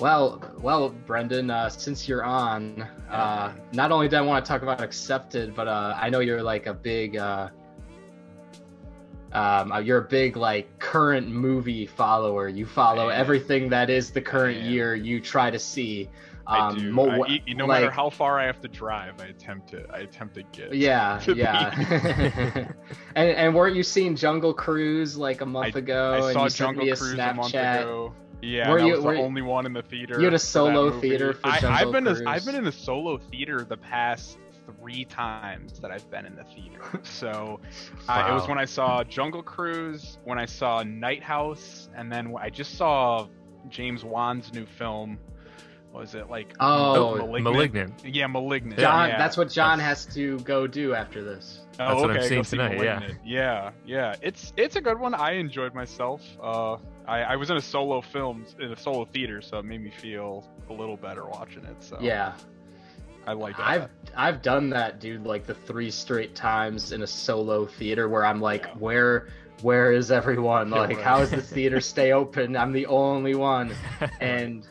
Well, well, Brendon, uh, since you're on, uh, not only did I want to talk about Accepted, but uh, I know you're like a big, uh, um, uh, you're a big like current movie follower. You follow everything that is the current year. You try to see. I Um, do. mo- I- no matter like- how far I have to drive, I attempt to. I attempt to get. Yeah, to yeah. and and weren't you seeing Jungle Cruise like a month ago? I and saw Jungle me a Cruise Snapchat. a month ago. Yeah, Were and I you- was the you- only one in the theater. you had a solo movie. theater for I, Jungle I've been Cruise? A, I've been in a solo theater the past three times that I've been in the theater. So uh, it was when I saw Jungle Cruise, when I saw Night House, and then I just saw James Wan's new film. What was it like? Oh, Malignant. Yeah, Malignant. John, yeah. that's what John has to go do after this. Oh, That's what I'm okay, seeing go see tonight, yeah. Yeah, yeah. It's it's a good one. I enjoyed myself. Uh, I, I was in a solo film in a solo theater, so it made me feel a little better watching it. So Yeah, I like that. I've I've done that, dude. Like the three straight times in a solo theater where I'm like, Yeah. where where is everyone? Yeah, Like, right. how does the theater stay open? I'm the only one. and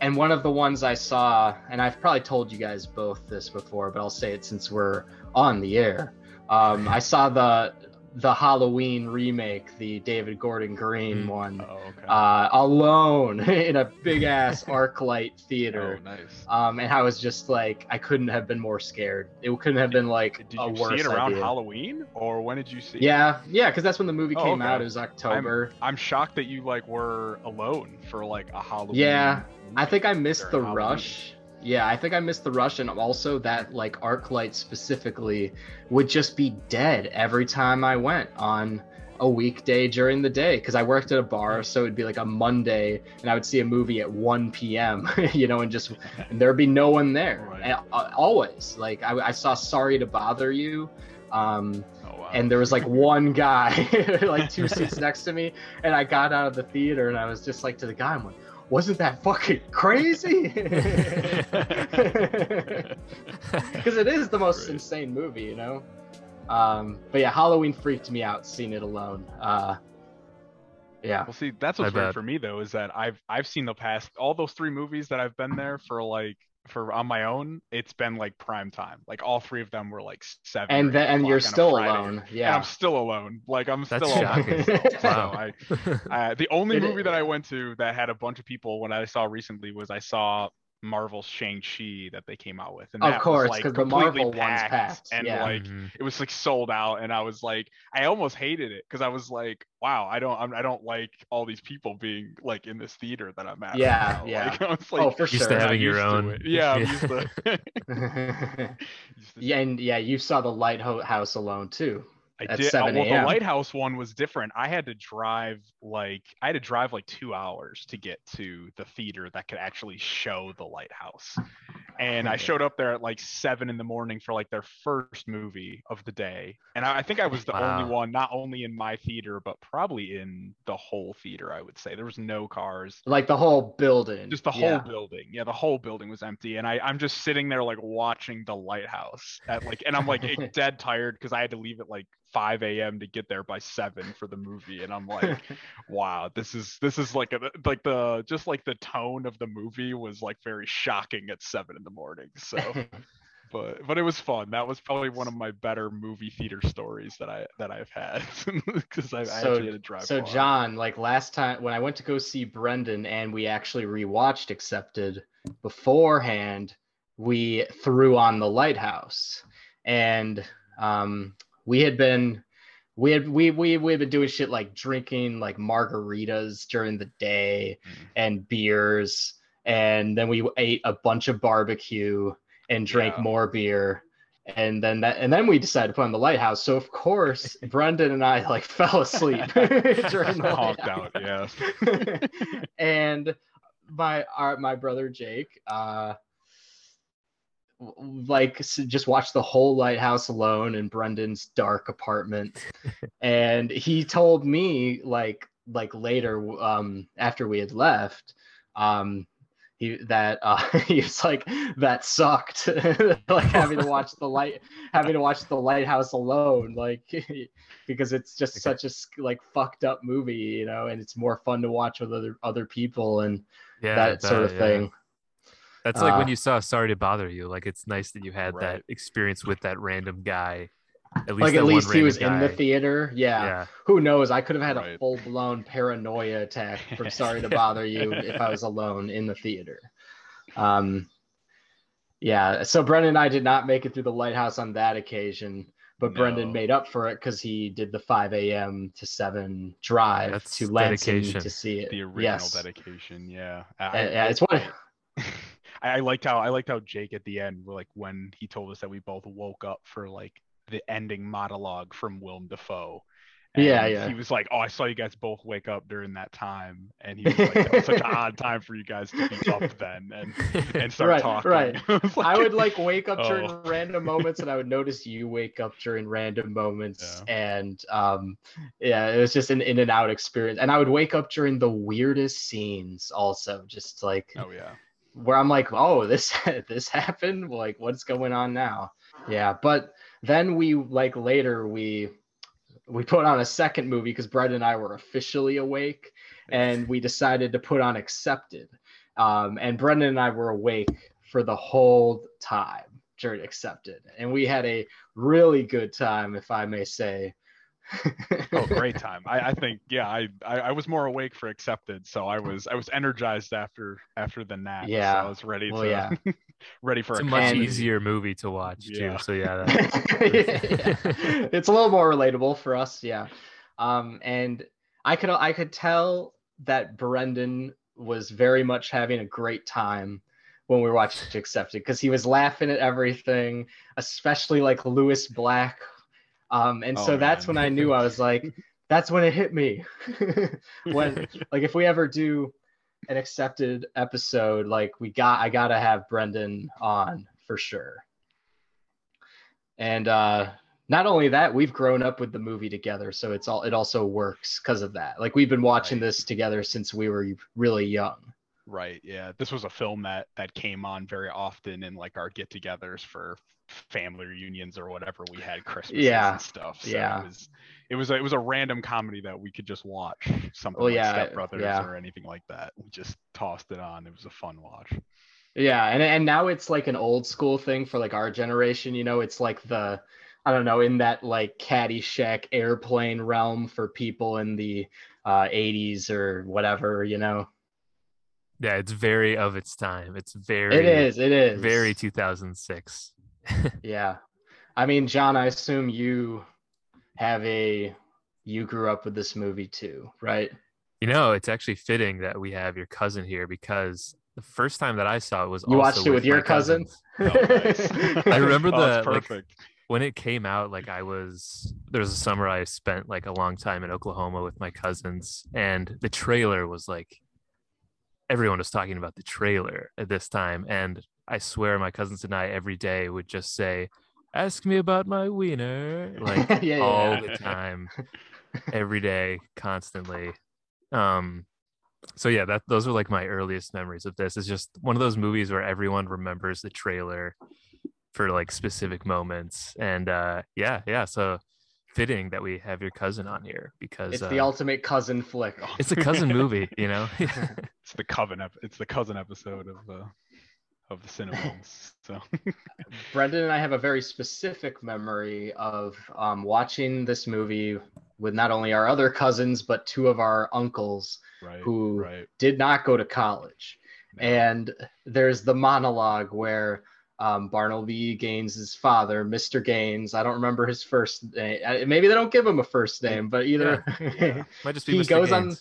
and one of the ones I saw, and I've probably told you guys both this before, but I'll say it since we're on the air. Um, I saw the the Halloween remake, the David Gordon Green Mm. one, oh, okay. uh, alone in a big ass ArcLight theater. oh, nice. Um, and I was just like, I couldn't have been more scared. It couldn't have been like Did a you worse see it around idea. Halloween, or when did you see? it? Yeah, yeah, because that's when the movie Oh, came okay. out. It was October. I'm shocked that you like were alone for like a Halloween. Yeah, I think I missed the Halloween. rush. Yeah, I think I missed the rush, and also that like ArcLight specifically would just be dead every time I went on a weekday during the day because I worked at a bar, so it'd be like a Monday, and I would see a movie at 1 p.m. you know, and just and there'd be no one there, Right. and, uh, always. Like I, I saw Sorry to Bother You. Um, Oh wow. and there was like one guy like two seats next to me and i got out of the theater and i was just like to the guy i'm like wasn't that fucking crazy because it is the most Great. insane movie you know um but yeah halloween freaked me out seeing it alone uh yeah Well, see, that's I what's weird bet. for me though is that I've I've seen the past all those three movies that I've been there for like for on my own. It's been like prime time. Like all three of them were like seven. and then eight and you're o'clock on a still Friday. alone And yeah I'm still alone. Like I'm That's still alone. shocking. So Wow. I, uh, the only It movie is- that I went to that had a bunch of people when I saw recently was I saw Marvel's Shang-Chi that they came out with. And Of that was, course, like, 'cause the completely Marvel one's packed, packed, And yeah. like Mhm. it was like sold out and I was like I almost hated it because I was like wow I don't I'm, I don't like all these people being like in this theater that I'm at right Yeah, now. yeah. like, I was like oh for Used to sure not having your used own. it. yeah Yeah. to, to- yeah and yeah you saw the lighthouse alone too I did uh, 7 well the lighthouse one was different I had to drive like I had to drive like two hours to get to the theater that could actually show the lighthouse and I showed up there at like seven in the morning for like their first movie of the day. And I, I think I was the Wow. only one, not only in my theater, but probably in the whole theater. I would say there was no cars, like the whole building just the whole yeah. building. Yeah, the whole building was empty, and I I'm just sitting there like watching the lighthouse at like, and I'm like dead tired because I had to leave at like 5 a.m. to get there by seven for the movie, and I'm like wow this is this is like a like the just like the tone of the movie was like very shocking at seven in the morning so but but it was fun that was probably one of my better movie theater stories that i that i've had because I, I So- actually had to drive So far. John, like last time when I went to go see Brendon and we actually rewatched Accepted beforehand, we threw on the Lighthouse, and um, we had been we had we we we had been doing shit like drinking like margaritas during the day Mm. and beers, and then we ate a bunch of barbecue and drank Yeah. more beer. And then that, and then we decided to put on the lighthouse. So of course, Brendon and I like fell asleep during the honked out yeah and my our, my brother Jake, uh, like just watched the whole lighthouse alone in Brendon's dark apartment, and he told me like like later um after we had left, um he that uh he was like that sucked like having to watch the light having to watch the lighthouse alone like because it's just Okay. such a like fucked up movie you know and it's more fun to watch with other other people and Yeah, that sort of yeah. thing That's like when Uh, you saw Sorry to Bother You. Like it's nice that you had Right. that experience with that random guy. At least like at least he random was in the theater yeah. Yeah. who knows i could have had a full-blown paranoia attack from sorry to bother you if i was alone in the theater um yeah so brendon and i did not make it through the lighthouse on that occasion but brendon made up for it because he did the 5 a.m to 7 drive That's to lansing dedication. to see it The original yes dedication. Yeah. Uh, I, yeah, it's what I, I liked how I liked how Jake at the end, like when he told us that we both woke up for like the ending monologue from Willem Dafoe. Yeah, And yeah. He was like, "Oh, I saw you guys both wake up during that time," and he was like, "That was such an odd time for you guys to be up then and and start Right, talking." right. I was I would like wake up during Oh. random moments and I would notice you wake up during random moments and um yeah it was just an in and out experience and I would wake up during the weirdest scenes also just like Oh yeah. Where I'm like oh this this happened like what's going on now yeah but then we like later we we put on a second movie because Brett and I were officially awake and we decided to put on Accepted. Um, and Brendon and I were awake for the whole time during Accepted. And we had a really good time, if I may say. Oh, great time. I, I think yeah. I, I I was more awake for accepted, so I was I was energized after after the nap. so Yeah. I was ready Well, to yeah. ready for It's a a much easier movie to watch Yeah. too. So yeah, that, Yeah. It's a little more relatable for us, yeah. Um, and I could I could tell that Brendon was very much having a great time when we watched Accepted because he was laughing at everything, especially like Lewis Black. Um, and so Oh, that's man. when I knew I was like, that's when it hit me. when like if we ever do an accepted episode, like we got I gotta have Brendon on for sure. And uh not only that, we've grown up with the movie together, so it's all it also works because of that. Like we've been watching Right. this together since we were really young. Right. Yeah. This was a film that that came on very often in like our get-togethers for family reunions or whatever we had Christmas Yeah, and stuff. So yeah. it was it was a, it was a random comedy that we could just watch something Well, like yeah, Step Brothers yeah. or anything like that. We just tossed it on. It was a fun watch. Yeah, and and now it's like an old school thing for like our generation. You know, it's like the I don't know in that like Caddyshack airplane realm for people in the uh, 80s or whatever. You know, yeah, it's very of its time. It's very it is. It is very 2006. Yeah, I mean, John, I assume you have a you grew up with this movie too, right? You know, it's actually fitting that we have your cousin here because the first time that I saw it was You also watched it with my your cousin? cousins. Oh, nice. I remember Oh, that's the, like, perfect. when it came out like i was there was a summer i spent like a long time in oklahoma with my cousins and the trailer was like everyone was talking about the trailer at this time and i swear my cousins and i every day would just say ask me about my wiener like yeah, yeah, all yeah. the time every day constantly um so yeah that those are like my earliest memories of this it's just one of those movies where everyone remembers the trailer for like specific moments and uh yeah yeah so fitting that we have your cousin on here because It's uh, the ultimate cousin flick. it's a cousin movie you know It's the coven. Ep- it's the cousin episode of uh, of the CineBums. So Brendon and I have a very specific memory of um, watching this movie with not only our other cousins but two of our uncles right. who right. did not go to college. And there's the monologue where um, Barnaby Gaines' father, Mr. Gaines, I don't remember his first name. Maybe they don't give him a first name, but either yeah. might just be he Mr. goes on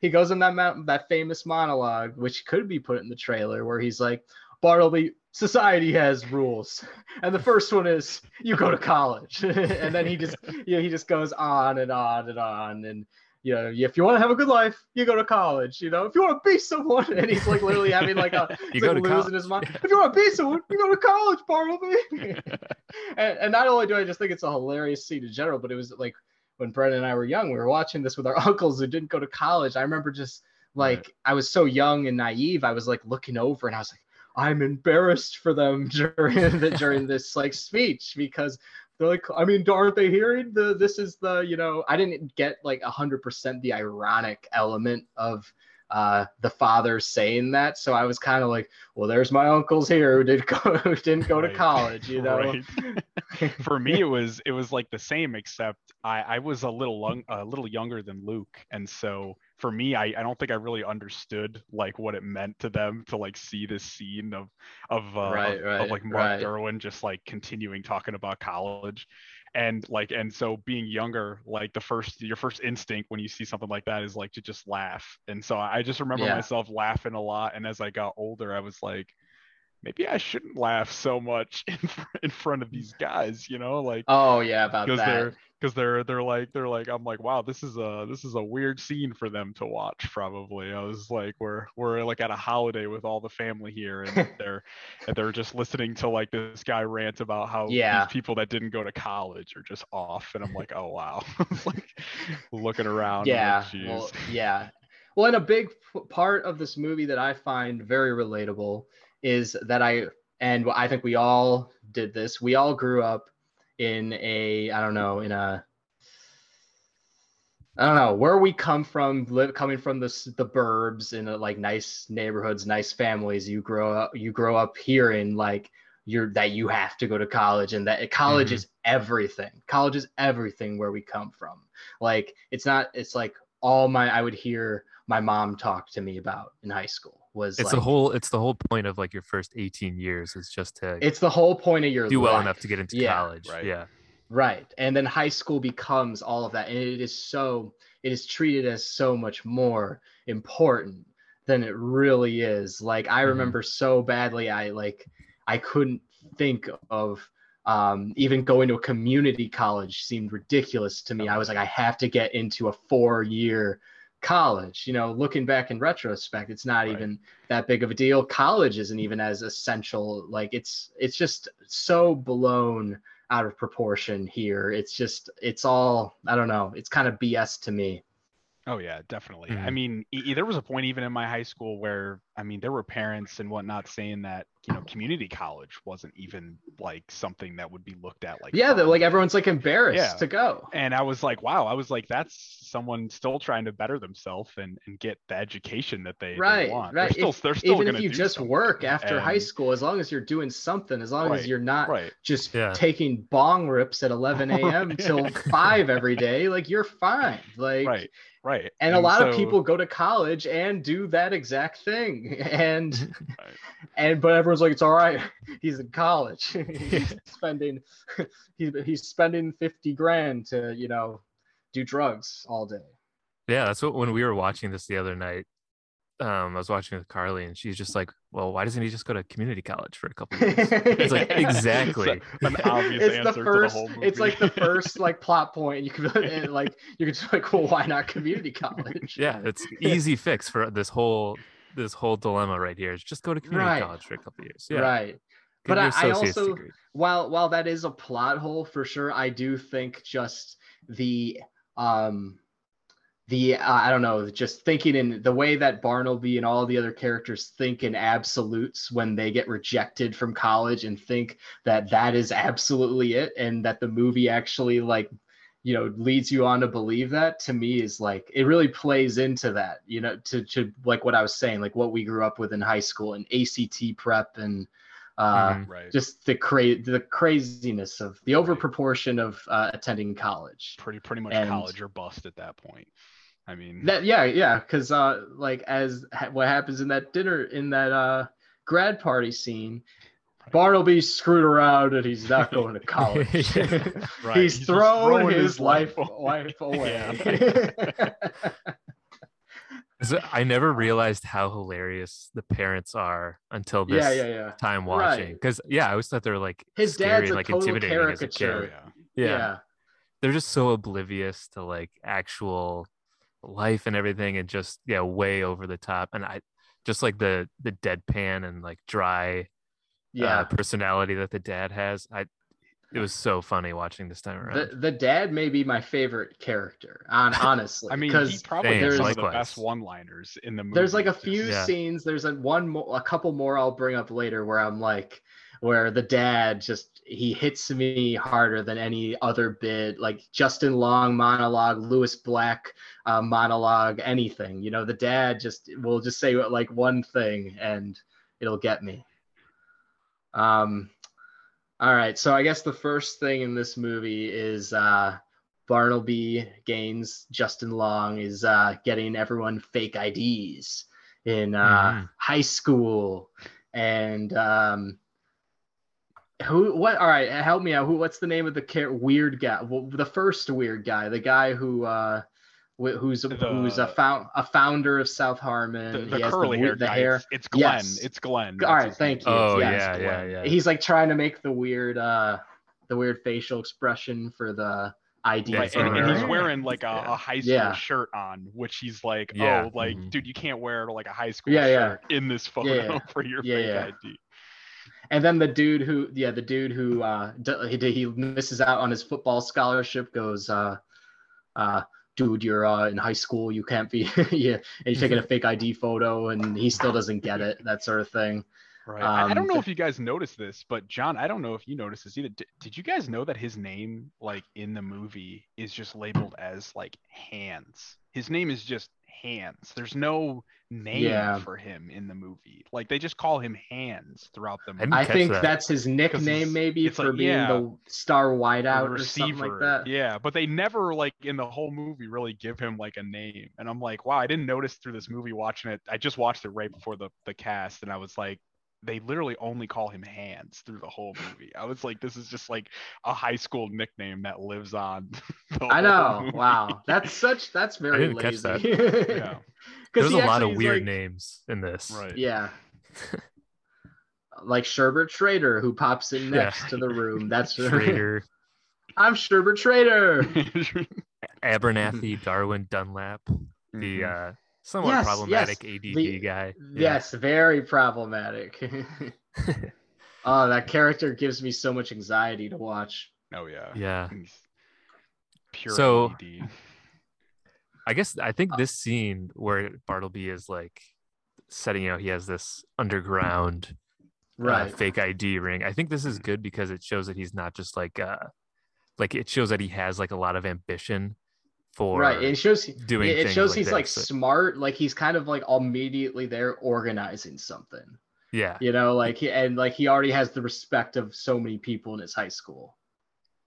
he goes on that that famous monologue, which could be put in the trailer, where he's like, Bartleby, society has rules, and the first one is you go to college, and then he just you know, he just goes on and on and on, and you know if you want to have a good life, you go to college. You know if you want to be someone, and he's like literally having like a You he's go like to losing college. his mind. If you want to be someone, you go to college, Bartleby. and, and not only do I just think it's a hilarious scene in general, but it was like when Brendon and I were young, we were watching this with our uncles who didn't go to college. I remember just like Right. I was so young and naive. I was like looking over and I was like, I'm embarrassed for them during the, during this like speech because they're like, I mean, aren't they hearing the this is the you know I didn't get like hundred percent the ironic element of uh the father saying that. So i was kind of like well there's my uncles here who did go who didn't go to college you know? Right. for me it was it was like the same except i i was a little lung, a little younger than luke. And so for me I, I don't think i really understood like what it meant to them to like see this scene of of uh Right, of, right, of like mark right. derwin just like continuing talking about college and like and so being younger like the first your first instinct when you see something like that is like to just laugh and so i just remember Yeah. myself laughing a lot and as i got older i was like maybe i shouldn't laugh so much in, in front of these guys you know like oh yeah about that they're because they're they're like they're like i'm like wow this is a this is a weird scene for them to watch probably. I was like we're we're like at a holiday with all the family here and they're and they're just listening to like this guy rant about how Yeah. these people that didn't go to college are just off and i'm like oh wow. Like looking around I'm like, yeah well, yeah. Well and a big p- part of this movie that i find very relatable is that i and i think we all did this we all grew up in a i don't know in a I don't know where we come from, live, coming from the the burbs in a, like nice neighborhoods, nice families. You grow up, you grow up hearing like you're that you have to go to college and that college Mhm. is everything. College is everything where we come from. Like it's not. It's like all my I would hear my mom talk to me about in high school was It's like, the whole it's the whole point of like your first 18 years is just to It's the whole point of your do well life. enough to get into Yeah, college. right. Yeah. Right. And then high school becomes all of that. And it is so, it is treated as so much more important than it really is. Like, I Mhm. remember so badly, I like, I couldn't think of um, even going to a community college seemed ridiculous to me. I was like, I have to get into a four year college. You know, looking back in retrospect, it's not Right. even that big of a deal. College isn't even as essential. Like, it's, it's just so blown out of proportion here. It's just it's all I don't know. It's kind of BS to me. Oh yeah, definitely. I Mhm. mean, e- there was a point even in my high school where I mean, there were parents and whatnot saying that you know community college wasn't even like something that would be looked at like Yeah, that like everyone's like embarrassed Yeah. to go. And I was like, wow, I was like, that's someone still trying to better themselves and, and get the education that they, they Right, want. right. They're still, If- they're still Even if you just something. work after high school, as long as you're doing something, as long Right, as you're not Right. just Yeah. taking bong rips at 11 a.m. till five every day, like you're fine. Like Right. Right. and a lot of people go to college and do that exact thing and Right. and but everyone's like it's all right he's in college he's spending he, he's spending 50 grand to you know do drugs all day Yeah, that's what when we were watching this the other night. Um, I was watching with Carly, and she's just like, "Well, why doesn't he just go to community college for a couple years?" It's like Yeah. exactly. an obvious it's answer the first to the whole it's like the first like plot point you could and, like you could just like well why not community college yeah, it's easy fix for this whole this whole dilemma right here. Is just go to community Right. college for a couple years. Yeah, right get But I- I also- degree. while while that is a plot hole for sure i do think just the um the uh, i don't know just thinking in the way that barnaby and all the other characters think in absolutes when they get rejected from college and think that that is absolutely it and that the movie actually like you know leads you on to believe that to me is like it really plays into that you know to to like what i was saying like what we grew up with in high school and ACT prep and uh Mhm. right. just the cra- the craziness of the overproportion of uh, attending college. pretty pretty much and- college or bust at that point. I mean, That yeah yeah because uh like as ha- what happens in that dinner in that uh grad party scene, Bartleby screwed around and he's not going to college. Yeah. Right, He's, he's thrown throwing his, his life life life away. Yeah. So I never realized how hilarious the parents are until this yeah yeah yeah. time watching. Because yeah, I always thought they were like His scary dad's a like total intimidating as a kid. caricature. yeah. Yeah. they're just so oblivious to like actual life and everything, and just yeah, way over the top. And I just like the the deadpan and like dry yeah. uh, personality that the dad has. I it was so funny watching this time around. The the dad may be my favorite character. On honestly, I mean, he probably Same, has some of likewise. the best one-liners in the movie. there's like a few Yeah. scenes. There's a one more, a couple more I'll bring up later where I'm like, where the dad just he hits me harder than any other bit. Like Justin Long monologue, Lewis Black uh, monologue, anything. You know, the dad just will just say like one thing and it'll get me. Um, all right, so I guess the first thing in this movie is uh, Bartleby Gaines, Justin Long is uh, getting everyone fake IDs in uh, Mhm. high school, and um, who? What? All right, help me out. Who? What's the name of the char- weird guy? Well, the first weird guy, the guy who. Uh, Who's a, who's a found a founder of South Harmon? the, He the has curly the, hair the guy. hair. It's, it's Glenn. Yes. It's Glenn. All That's right, his thank name. you. oh yeah, yeah, yeah, yeah. He's like trying to make the weird uh the weird facial expression for the ID. Yeah, Right, and, and he's wearing like a, Yeah. a high school Yeah. shirt on, which he's like, Yeah. oh, like, Mhm. dude, you can't wear like a high school Yeah, yeah. shirt in this photo yeah. for your Yeah, fake yeah. ID. And then the dude who yeah, the dude who uh d- he, he misses out on his football scholarship goes uh uh dude you're uh in high school you can't be yeah and you're taking a fake ID photo and he still doesn't get it that sort of thing. Right. I, I Um, don't know if you guys noticed this, but John, I don't know if you noticed this either. Did, did you guys know that his name, like in the movie, is just labeled as like Hands? His name is just Hands. There's no name Yeah. for him in the movie. Like they just call him Hands throughout the movie. didn't I think that. that's his nickname maybe for like, being yeah. the star The wideout or something like that. Yeah, but they never like in the whole movie really give him like a name. And I'm like, wow, I didn't notice through this movie watching it. I just watched it right before the the cast, and I was like, they literally only call him Hands through the whole movie. I was like, this is just like a high school nickname that lives on. the I know. movie. Wow. That's such that's very I didn't catch lazy. that. Yeah. 'Cause There's a lot of weird like- names in this. Right. Yeah. like Sherbert Schrader, who pops in Yeah. next to the room. That's Schrader, I'm Sherbert Schrader. Abernathy, Darwin Dunlap, the Mhm. uh, somewhat Yes, problematic yes, ADD the- guy. Yeah. Yes, very problematic. oh, that character gives me so much anxiety to watch. oh yeah. Yeah. He's Pure So- ADD. I guess I Uh think this scene where Bartleby is like setting out, he has this underground uh, Right. fake ID ring. I think this is good because it shows that he's not just like uh like it shows that he has like a lot of ambition for right. It shows doing it shows like he's like this. smart, like he's kind of like immediately there organizing something. yeah You know, like he and like he already has the respect of so many people in his high school.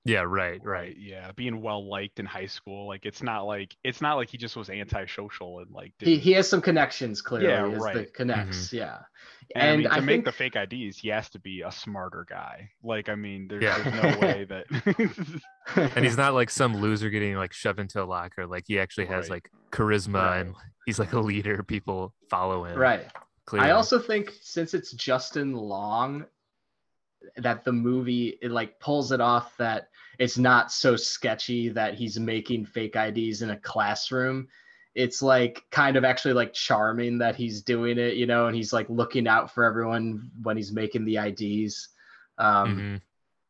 Yeah right right Yeah, being well liked in high school, like it's not like it's not like he just was antisocial and like He didn't- he has some connections clearly. Yeah, is the right. Mm-hmm. connects, yeah. And, I mean, to I make think the fake IDs, he has to be a smarter guy. Like, I mean, there's, Yeah. there's no way that. and he's not like some loser getting like shoved into a locker like he actually has Right. like charisma Right. and he's like a leader people follow him right. clearly. I also think since it's Justin Long, that the movie it like pulls it off that it's not so sketchy that he's making fake IDs in a classroom. It's like kind of actually like charming that he's doing it, you know, and he's like looking out for everyone when he's making the IDs. Um, Mhm.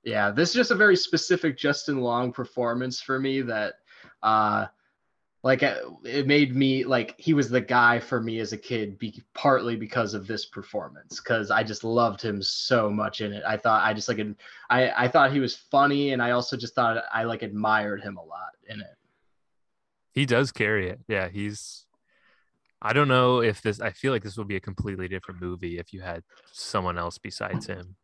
yeah this is just a very specific justin long performance for me that uh like uh, it made me like he was the guy for me as a kid be, partly because of this performance because i just loved him so much in it. I thought i just like i i thought he was funny and i also just thought i like admired him a lot in it. He does carry it. Yeah he's i don't know if this i feel like this would be a completely different movie if you had someone else besides him.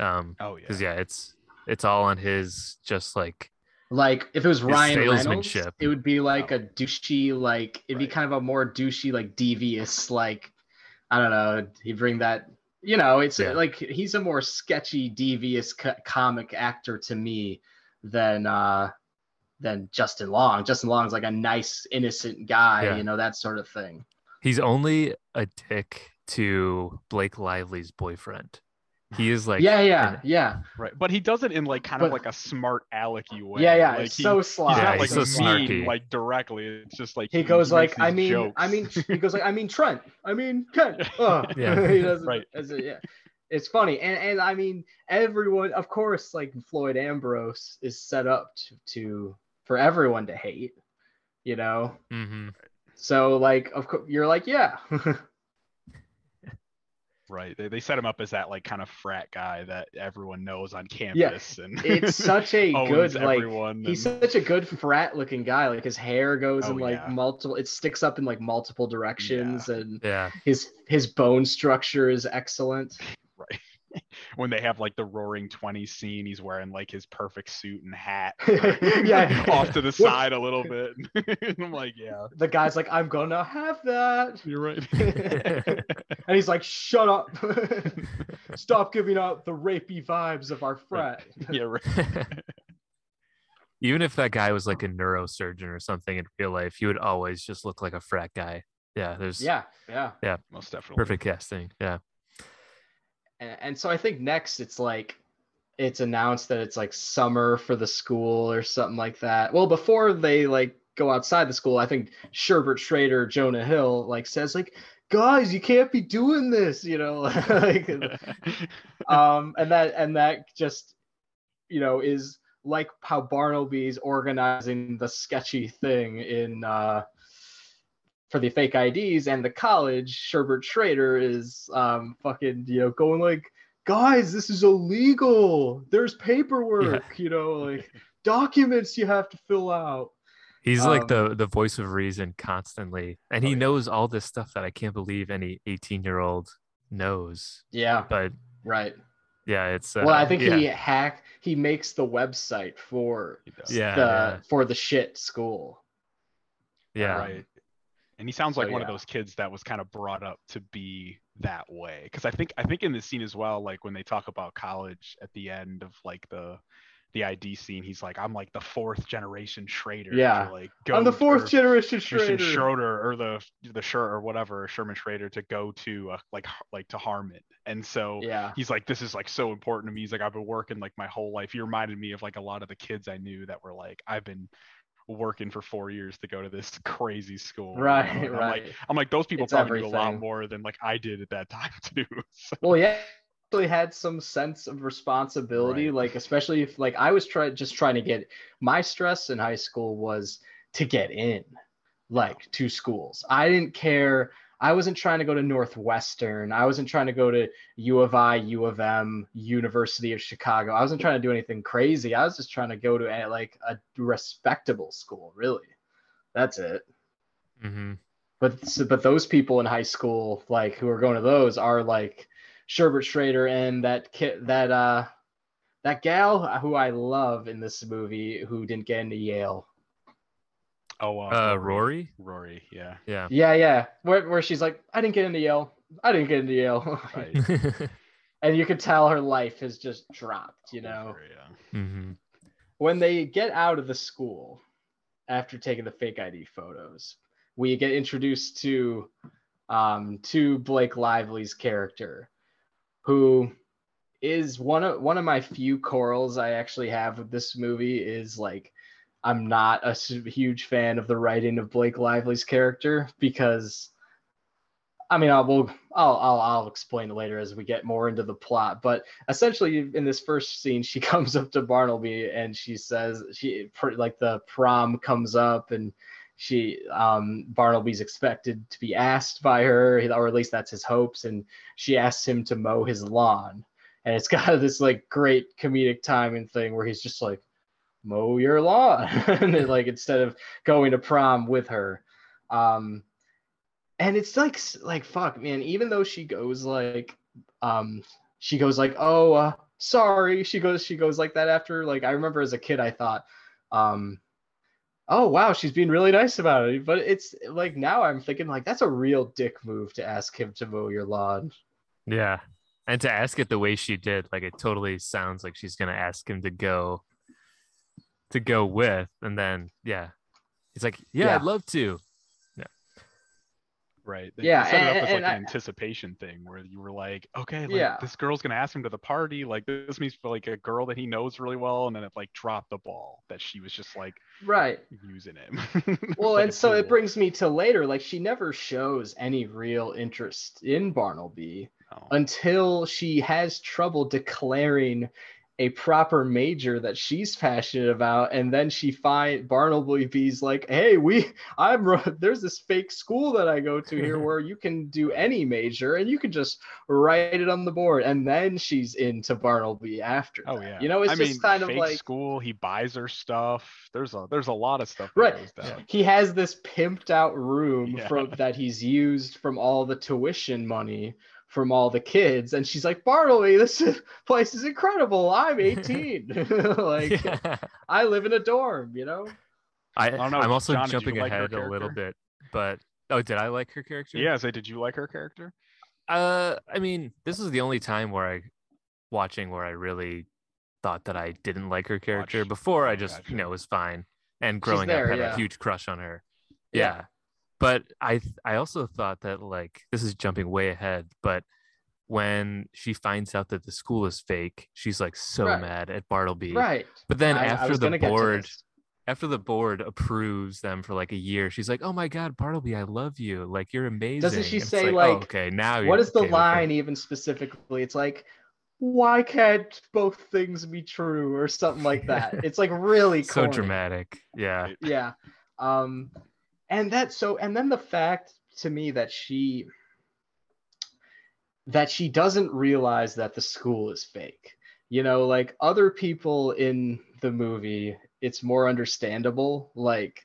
Um oh yeah. because yeah it's it's all on his just like like if it was ryan reynolds it would be like a douchey like it'd be kind of a more douchey like devious like i don't know he'd bring that you know it's Yeah. like he's a more sketchy devious co- comic actor to me than uh than justin long. Justin long's like a nice innocent guy Yeah. you know that sort of thing. He's only a dick to blake lively's boyfriend he is like yeah yeah an- yeah Right. But he does it in like kind of like a smart alecky way. yeah yeah Like it's he, so he's sly Yeah, like he's so mean, snarky. like directly. It's just like he goes like i these mean i mean he goes like i mean trent i mean kent uh. Yeah. he does Right. as a, yeah it's funny, and and I mean everyone, of course, like Floyd Ambrose is set up to, to for everyone to hate, you know. hmm So like, of course, you're like, yeah, Right. They, they set him up as that like kind of frat guy that everyone knows on campus and it's such a good like. everyone He's and- such a good frat looking guy. Like his hair goes Oh, in like yeah. multiple. It sticks up in like multiple directions, and Yeah. his his bone structure is excellent. Right. when they have like the roaring 20 scene, he's wearing like his perfect suit and hat. Yeah. off to the side a little bit. and I'm like, yeah, The guy's like, I'm gonna have that. you're right. and he's like, shut up. Stop giving out the rapey vibes of our frat. yeah, right. Even if that guy was like a neurosurgeon or something in real life, he would always just look like a frat guy. Yeah, there's Yeah, yeah. Yeah. Most definitely. perfect casting. Yeah. And, so I think next it's like it's announced that it's like summer for the school or something like that. Well, before they like go outside the school, I think Sherbert Schrader, Jonah Hill, like says like, guys, you can't be doing this, you know, like um and that and that just you know is like how barnaby's organizing the sketchy thing in uh for the fake ids and the college sherbert schrader is um fucking you know going like guys this is illegal there's paperwork you know like documents you have to fill out He's like Um, the the voice of reason constantly. And Oh, he yeah. knows all this stuff that I can't believe any 18 year old knows. yeah But right yeah, it's uh, well i think yeah, he hack he makes the website for yeah, the yeah, for the shit school yeah. Right. And he sounds like So, one of those kids that was kind of brought up to be that way. Because I think I think in this scene as well, like when they talk about college at the end of like the the ID scene, he's like, I'm like the fourth generation Schrader. Yeah. Like i'm the fourth generation Schrader. Schroeder or the the Schur or whatever Sherman Schrader to go to uh, like like to Harmon. And so Yeah. he's like, this is like so important to me. He's like, I've been working like my whole life. He reminded me of like a lot of the kids I knew that were like, I've been working for four years to go to this crazy school. you know? Right, I'm right. like, I'm like, those people It's probably do a lot more than like I did at that time too. So, well, yeah, actually had some sense of responsibility, Right. like especially if like I was trying just trying to get my stress in high school was to get in, like to schools. I didn't care. I wasn't trying to go to Northwestern. I wasn't trying to go to U of I, U of M, University of Chicago. I wasn't trying to do anything crazy. I was just trying to go to a, like a respectable school, really. That's it. Mm-hmm. But so- but those people in high school, like who are going to those, are like Sherbert Schrader and that kid that uh that gal who I love in this movie who didn't get into Yale. Oh, Uh, Rory? Rory, yeah. Yeah. Yeah, yeah. Where where she's like, I didn't get into Yale. I didn't get into Yale. Right. and you could tell her life has just dropped, you know. Over, yeah. hmm when they get out of the school after taking the fake ID photos, we get introduced to um, to Blake Lively's character, who is one of one of my few corals I actually have with this movie. Is like I'm not a huge fan of the writing of Blake Lively's character because. I mean, I'll, I'll, I'll, I'll explain later as we get more into the plot. But essentially in this first scene she comes up to barnaby and she says she like the prom comes up and she um barnaby's expected to be asked by her or at least that's his hopes and she asks him to mow his lawn and it's got this like great comedic timing thing where he's just like mow your lawn. Like instead of going to prom with her. Um and it's like like fuck man even though she goes like um she goes like oh uh, sorry she goes she goes like that after like i remember as a kid i thought um oh wow she's being really nice about it. But it's like now i'm thinking like that's a real dick move to ask him to mow your lawn. Yeah. And to ask it the way she did, like it totally sounds like she's gonna ask him to go to go with, and then yeah. He's like, Yeah, Yeah. I'd love to. Yeah. Right. They, Yeah, they set it up as like and an I- anticipation thing where you were like, okay, like Yeah. this girl's gonna ask him to the party. Like this means for like a girl that he knows really well, and then it like dropped the ball that she was just like right using him. well and a so it brings me to later like she never shows any real interest in barnaby Oh. until she has trouble declaring a proper major that she's passionate about and then she find barnaby Bartleby's like hey we I'm there's this fake school that I go to here where you can do any major and you can just write it on the board and then she's into Bartleby after Oh that. yeah. you know it's I just mean, kind of fake like school. He buys her stuff. There's a there's a lot of stuff Right. goes down. he has this pimped out room Yeah. from that he's used from all the tuition money from all the kids and she's like bartleby this is- place is incredible i'm 18 like Yeah. i live in a dorm you know I, don't know, I'm also John, jumping like ahead a little bit, but oh, did I like her character? Yeah. Say, did you like her character? Uh, I mean, this is the only time where I watching where I really thought that I didn't like her character. Watch. Before I just, gotcha. you know, was fine. And growing there, up had yeah. a huge crush on her. Yeah. Yeah. But I I also thought that like this is jumping way ahead, but when she finds out that the school is fake, she's like so Right. mad at Bartleby. right But then I- I after was the gonna get to board after the board approves them for like a year, she's like, "Oh my God, Bartleby, I love you. Like you're amazing." Doesn't she And say, "Oh, like, okay, now what is the okay with her." line even specifically it's like why can't both things be true or something like that it's like really So corny. dramatic. Yeah. Yeah um and that so and then the fact to me that she that she doesn't realize that the school is fake you know like other people in the movie it's more understandable like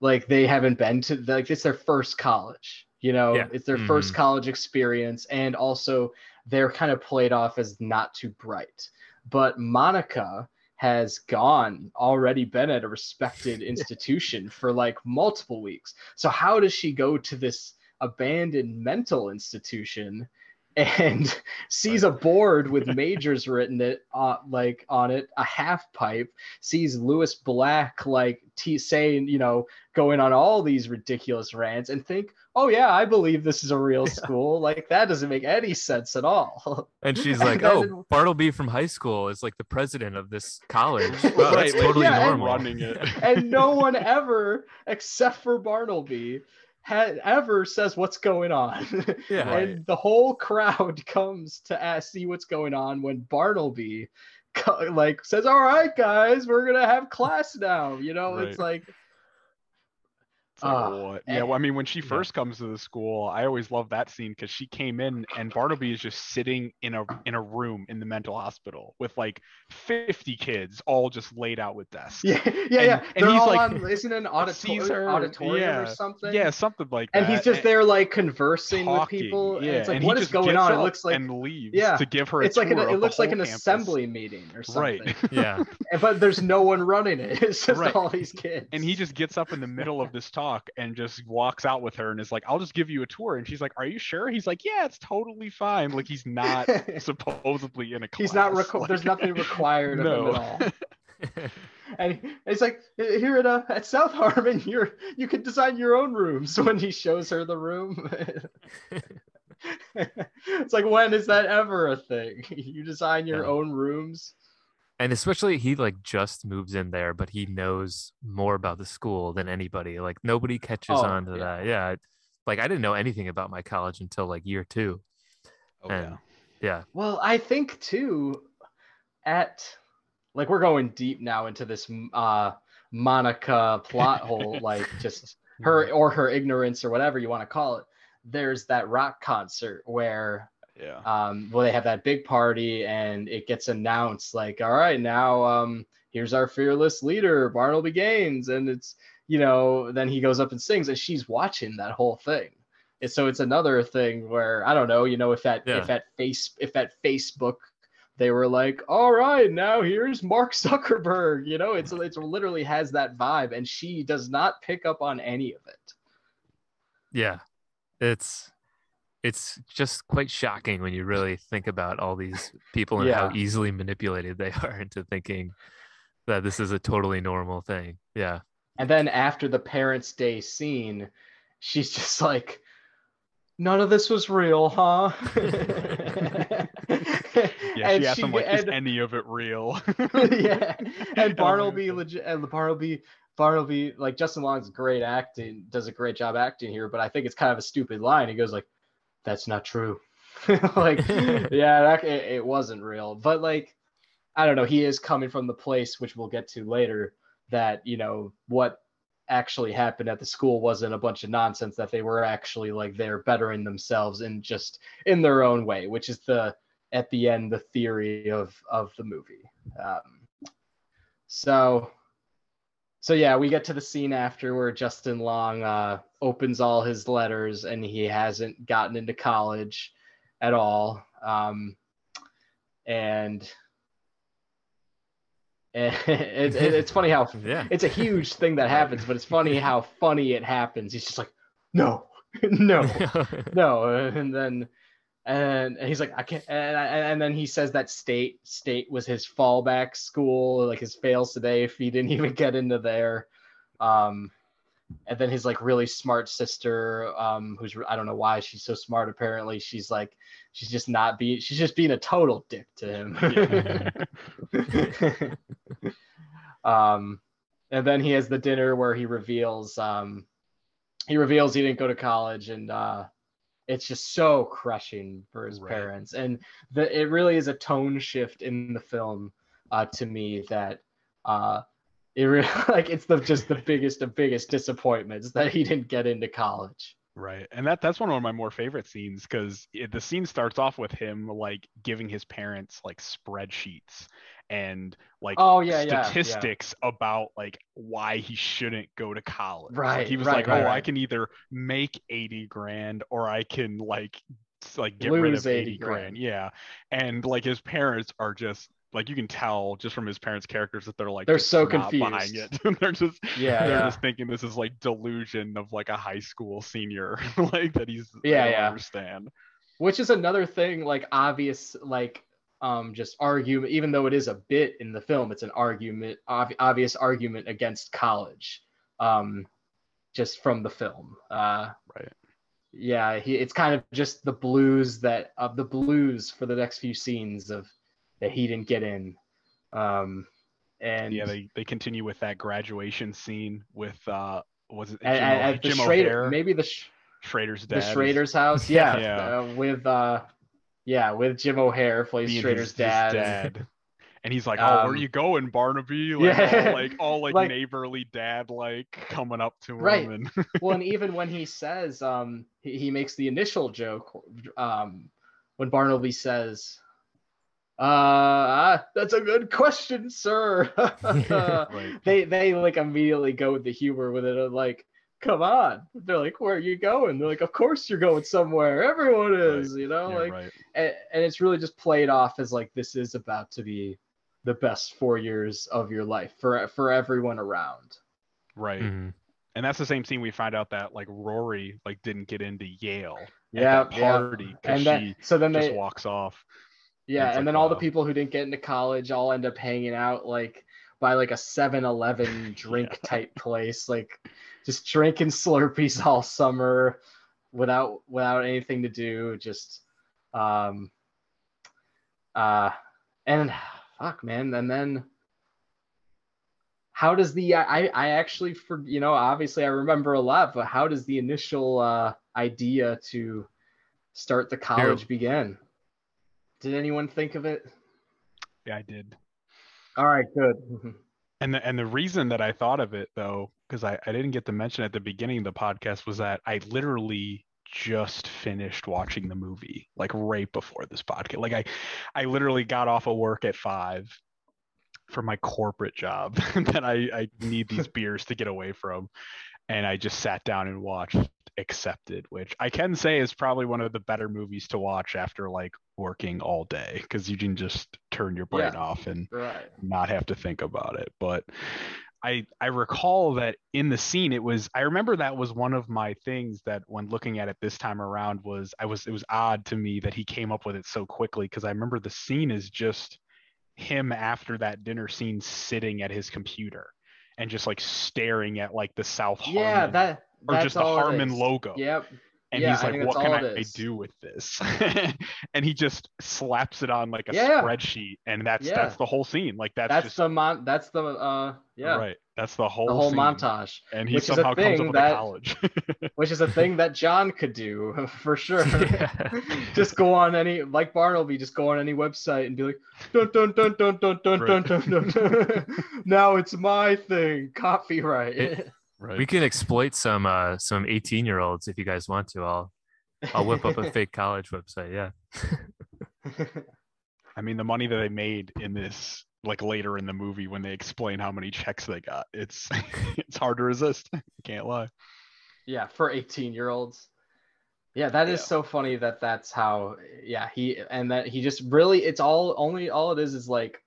like they haven't been to like it's their first college you know Yeah. it's their first Mhm. college experience and also they're kind of played off as not too bright but monica has gone already been at a respected institution for like multiple weeks. So how does she go to this abandoned mental institution and sees a board with majors written it uh, like on it a half pipe sees lewis black like t- saying you know going on all these ridiculous rants and think oh yeah i believe this is a real school like that doesn't make any sense at all And she's And like, then- "Oh, Bartleby from high school is like the president of this college. Wow, Right, that's totally yeah, and normal." running it. and no one ever except for bartleby had ever says what's going on Yeah. Right. and the whole crowd comes to ask, see what's going on when Bartleby co- like says, "All right, guys, we're gonna have class now." You know, it's like It's like, Ah, what? eh, Yeah, well, I mean, when she yeah. first comes to the school, I always love that scene because she came in and Bartleby is just sitting in a in a room in the mental hospital with like 50 kids all just laid out with desks. yeah, yeah, yeah. and They're he's all like- on, isn't it an auditorium, sees her, auditorium yeah, or something? Yeah, something like that. And he's just there like conversing with people. Yeah, and it's like, and what he just going gets on? It up looks like and leaves yeah, to give her. A it's like an, tour it looks like an campus. assembly meeting or something. Right. Yeah. But there's no one running it. It's just Right. all these kids. and he just gets up in the middle of this talk and just walks out with her and is like, "I'll just give you a tour." And she's like, "Are you sure?" He's like, "Yeah, it's totally fine." Like he's not supposedly in a class. He's not. Reco- like- there's nothing required of him at all. And it's like here at uh, at South Harmon, you're you can design your own rooms. When he shows her the room, it's like when is that ever a thing? You design your Yeah. own rooms. And especially he like just moves in there, but he knows more about the school than anybody. Like nobody catches Oh, on to yeah. that. Yeah. Like I didn't know anything about my college until like year two. Oh, and yeah. yeah. Well, I think too, at like we're going deep now into this uh Monica plot hole, like just her or her ignorance or whatever you want to call it. There's that rock concert where Yeah. um well they have that big party and it gets announced like all right now um here's our fearless leader Barnaby gaines and it's you know then he goes up and sings and she's watching that whole thing and so it's another thing where i don't know you know if that Yeah. if that face if that facebook they were like all right now here's mark zuckerberg you know it's it's literally has that vibe and she does not pick up on any of it Yeah. It's it's just quite shocking when you really think about all these people and how easily manipulated they are into thinking that this is a totally normal thing. Yeah. And then after the Parents' Day scene, she's just like, none of this was real, huh? Yeah. And she asked him like, "Is any of it real?" yeah. And Bartleby man. legit and Bartleby Bartleby like Justin Long's great acting, does a great job acting here, but I think it's kind of a stupid line. He goes like, That's not true. like yeah that, it, it wasn't real but like i don't know he is coming from the place which we'll get to later that you know what actually happened at the school wasn't a bunch of nonsense that they were actually like they're bettering themselves and just in their own way which is the at the end the theory of of the movie um so so yeah we get to the scene after where justin long uh opens all his letters and he hasn't gotten into college at all um and and it, it, it's funny how Yeah. it's a huge thing that happens, but it's funny how funny it happens. He's just like, no, no, no, and then and, and he's like, I can't, and, and then he says that state state was his fallback school, like his fails today if he didn't even get into there. Um, and then his like really smart sister, um, who's I don't know why she's so smart. Apparently, she's like she's just not being she's just being a total dick to him. um, and then he has the dinner where he reveals um, he reveals he didn't go to college, and uh, it's just so crushing for his Right. parents. And the it really is a tone shift in the film uh, to me that uh, it really like it's the just the biggest of biggest disappointments that he didn't get into college. Right. And that that's one of my more favorite scenes because the scene starts off with him like giving his parents like spreadsheets and like Oh yeah, yeah, yeah. statistics about like why he shouldn't go to college. Like, Right, he was right, like, right, "Oh, I can either make 80 grand or I can like like get rid of 80, 80 grand. grand. Yeah. And like his parents are just like you can tell just from his parents' characters that they're like They're so not buying confused. it. they're just Yeah, they're yeah. just thinking this is like delusion of like a high school senior like that he's Yeah, yeah. understand which is another thing like obvious like um just argument even though it is a bit in the film it's an argument ob- obvious argument against college um just from the film uh Right. yeah he it's kind of just the blues that of the blues for the next few scenes of that he didn't get in um and yeah they they continue with that graduation scene with uh was it Jim, at, at the Jim Schrader, O'Heir, maybe the Sch- Schrader's dad is Schrader's house yeah, Yeah. Uh, with uh yeah with Jim O'Heir plays being Schrader's his, his dad, dad. And he's like, "Oh, where Um, you going, Barnaby?" Like, yeah. all, like all like, Like- neighborly dad, like coming up to him. Right. And well, and even when he says, um, he, he makes the initial joke, um, when Barnaby says, uh, ah, that's a good question, sir. right. they they like immediately go with the humor with it, like, come on. They're like, where are you going? They're like, of course you're going somewhere. Everyone is, you know, Yeah, like, right. and, and it's really just played off as like this is about to be the best four years of your life for for everyone around. Right. Mhm. And that's the same scene we find out that like Rory like didn't get into Yale Yeah, at that yeah. party because And then so then just they walks off. Yeah, It's and like, then all the people who didn't get into college all end up hanging out like by like a 7-Eleven drink Yeah. type place, like just drinking Slurpees all summer without without anything to do, just um uh and fuck man, and then how does the I I actually for you know obviously I remember a lot, but how does the initial uh idea to start the college begin? Did anyone think of it? Yeah, I did. All right, good. And the and the reason that I thought of it though, because I, I didn't get to mention at the beginning of the podcast, was that I literally just finished watching the movie like right before this podcast. Like I I literally got off of work at five for my corporate job that I, I need these beers to get away from. And I just sat down and watched Accepted, which I can say is probably one of the better movies to watch after like working all day because you can just turn your brain Yeah. off and right. not have to think about it. But I I recall that in the scene it was I remember that was one of my things that when looking at it this time around was I was it was odd to me that he came up with it so quickly because I remember the scene is just him after that dinner scene sitting at his computer and just like staring at like the South Harmon Yeah, that or that's just the Harmon logo. Yep. And Yeah, he's like, "What can I do with this?" and he just slaps it on like a Yeah. spreadsheet, and that's Yeah. that's the whole scene. Like that's, That's just the mon. That's the uh yeah right. That's the whole the whole montage, and he which is a somehow comes up with that- college. which is a thing that John could do for sure. Just go on any like Bartleby, just go on any website and be like, dun dun dun dun dun dun Right. dun dun. dun. now it's my thing, copyright. It- right. We can exploit some uh some 18 year olds if you guys want to. I'll I'll whip up a fake college website. Yeah. I mean, the money that they made in this, like later in the movie when they explain how many checks they got, it's it's hard to resist. Can't lie. yeah, for 18 year olds. Yeah, that is Yeah. so funny that that's how. Yeah, he and that he just really. It's all only all it is is like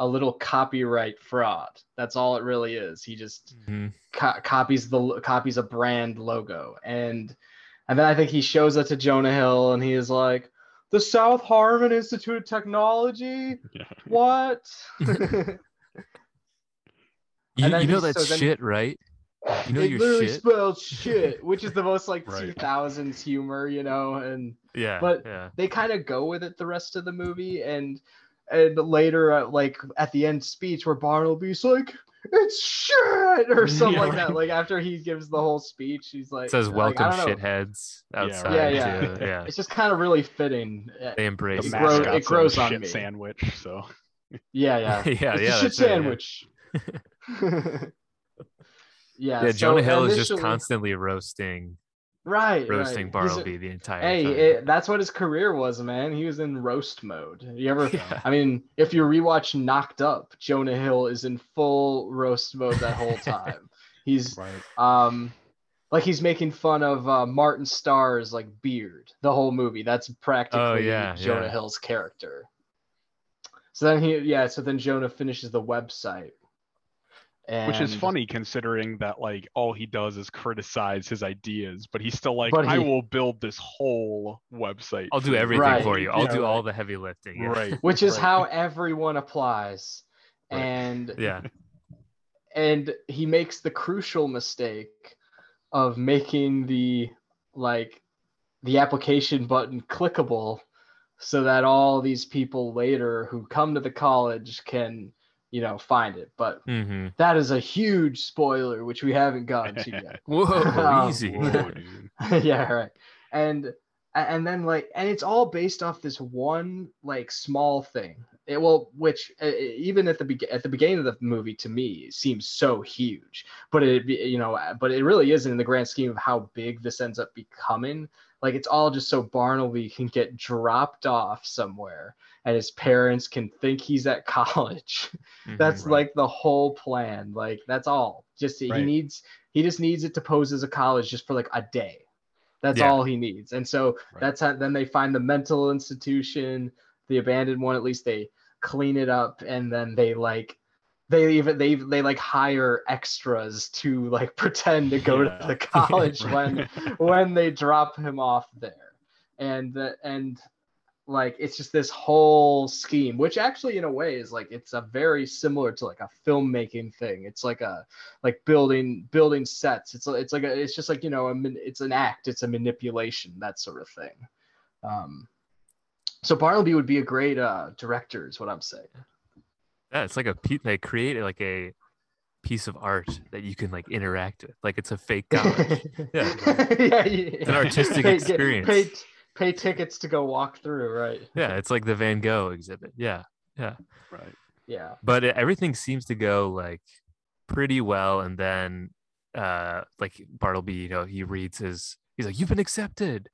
a little copyright fraud. That's all it really is. He just Mhm. co- copies the copies a brand logo and and then I think he shows it to Jonah Hill and he is like the South Harmon Institute of Technology Yeah. what You, And you know that's so shit, right? You know it your literally shit. spells shit which is the most like Right. 2000s humor you know and Yeah. but- yeah. they kind of go with it the rest of the movie and and later uh, like at the end speech where Bartleby's like it's shit or something Yeah, like that like after he gives the whole speech he's like It says welcome don't shitheads outside. Yeah, yeah, yeah. yeah. it's just kind of really fitting They embrace It it. grows- it grows on shit me. sandwich. So yeah yeah yeah, it's yeah. a shit that's right, yeah. sandwich yeah, Yeah, so Jonah Hill is just constantly roasting right roasting right. He's a- Bartleby the entire hey time. it, that's what his career was man he was in roast mode you ever Yeah. I mean, if you rewatch Knocked Up, Jonah Hill is in full roast mode that whole time. He's right. um like he's making fun of uh, Martin Starr's like beard the whole movie. That's practically Oh, yeah, Jonah yeah. Hill's character. So then he yeah, so then Jonah finishes the website. And, Which is funny considering that like all he does is criticize his ideas, but he's still like, But I will build this whole website. I'll do everything Right. for you. I'll Yeah, do all the heavy lifting. Yeah. Right. Which is right. how everyone applies. Right. And Yeah. and he makes the crucial mistake of making the like the application button clickable so that all these people later who come to the college can you know find it. But hmm that is a huge spoiler which we haven't gotten to yet. Whoa, Um, easy. Whoa, yeah right. And and then like and it's all based off this one like small thing. It will which uh, even at the be- at the beginning of the movie to me it seems so huge. But it you know but it really isn't in the grand scheme of how big this ends up becoming. Like it's all just so barnaby can get dropped off somewhere and his parents can think he's at college Mhm. that's Right. like the whole plan like that's all just he needs he just needs it to pose as a college just for like a day that's Yeah. all he needs and so Right. that's how then they find the mental institution the abandoned one at least they clean it up and then they like they even they they like hire extras to like pretend to go Yeah. to the college when when they drop him off there and the, and like it's just this whole scheme which actually in a way is like it's a very similar to like a filmmaking thing it's like a like building building sets it's it's like a, it's just like you know a, it's an act it's a manipulation that sort of thing um so bartleby would be a great uh director is what i'm saying Yeah, it's like a pe- they create like a piece of art that you can like interact with. Like it's a fake college. Yeah. yeah, It's an artistic experience. Pay tickets to go walk through, right? yeah, it's like the Van Gogh exhibit. Yeah. Yeah, right. Yeah. But it, everything seems to go like pretty well and then uh like Bartleby, you know, he reads his he's like you've been accepted.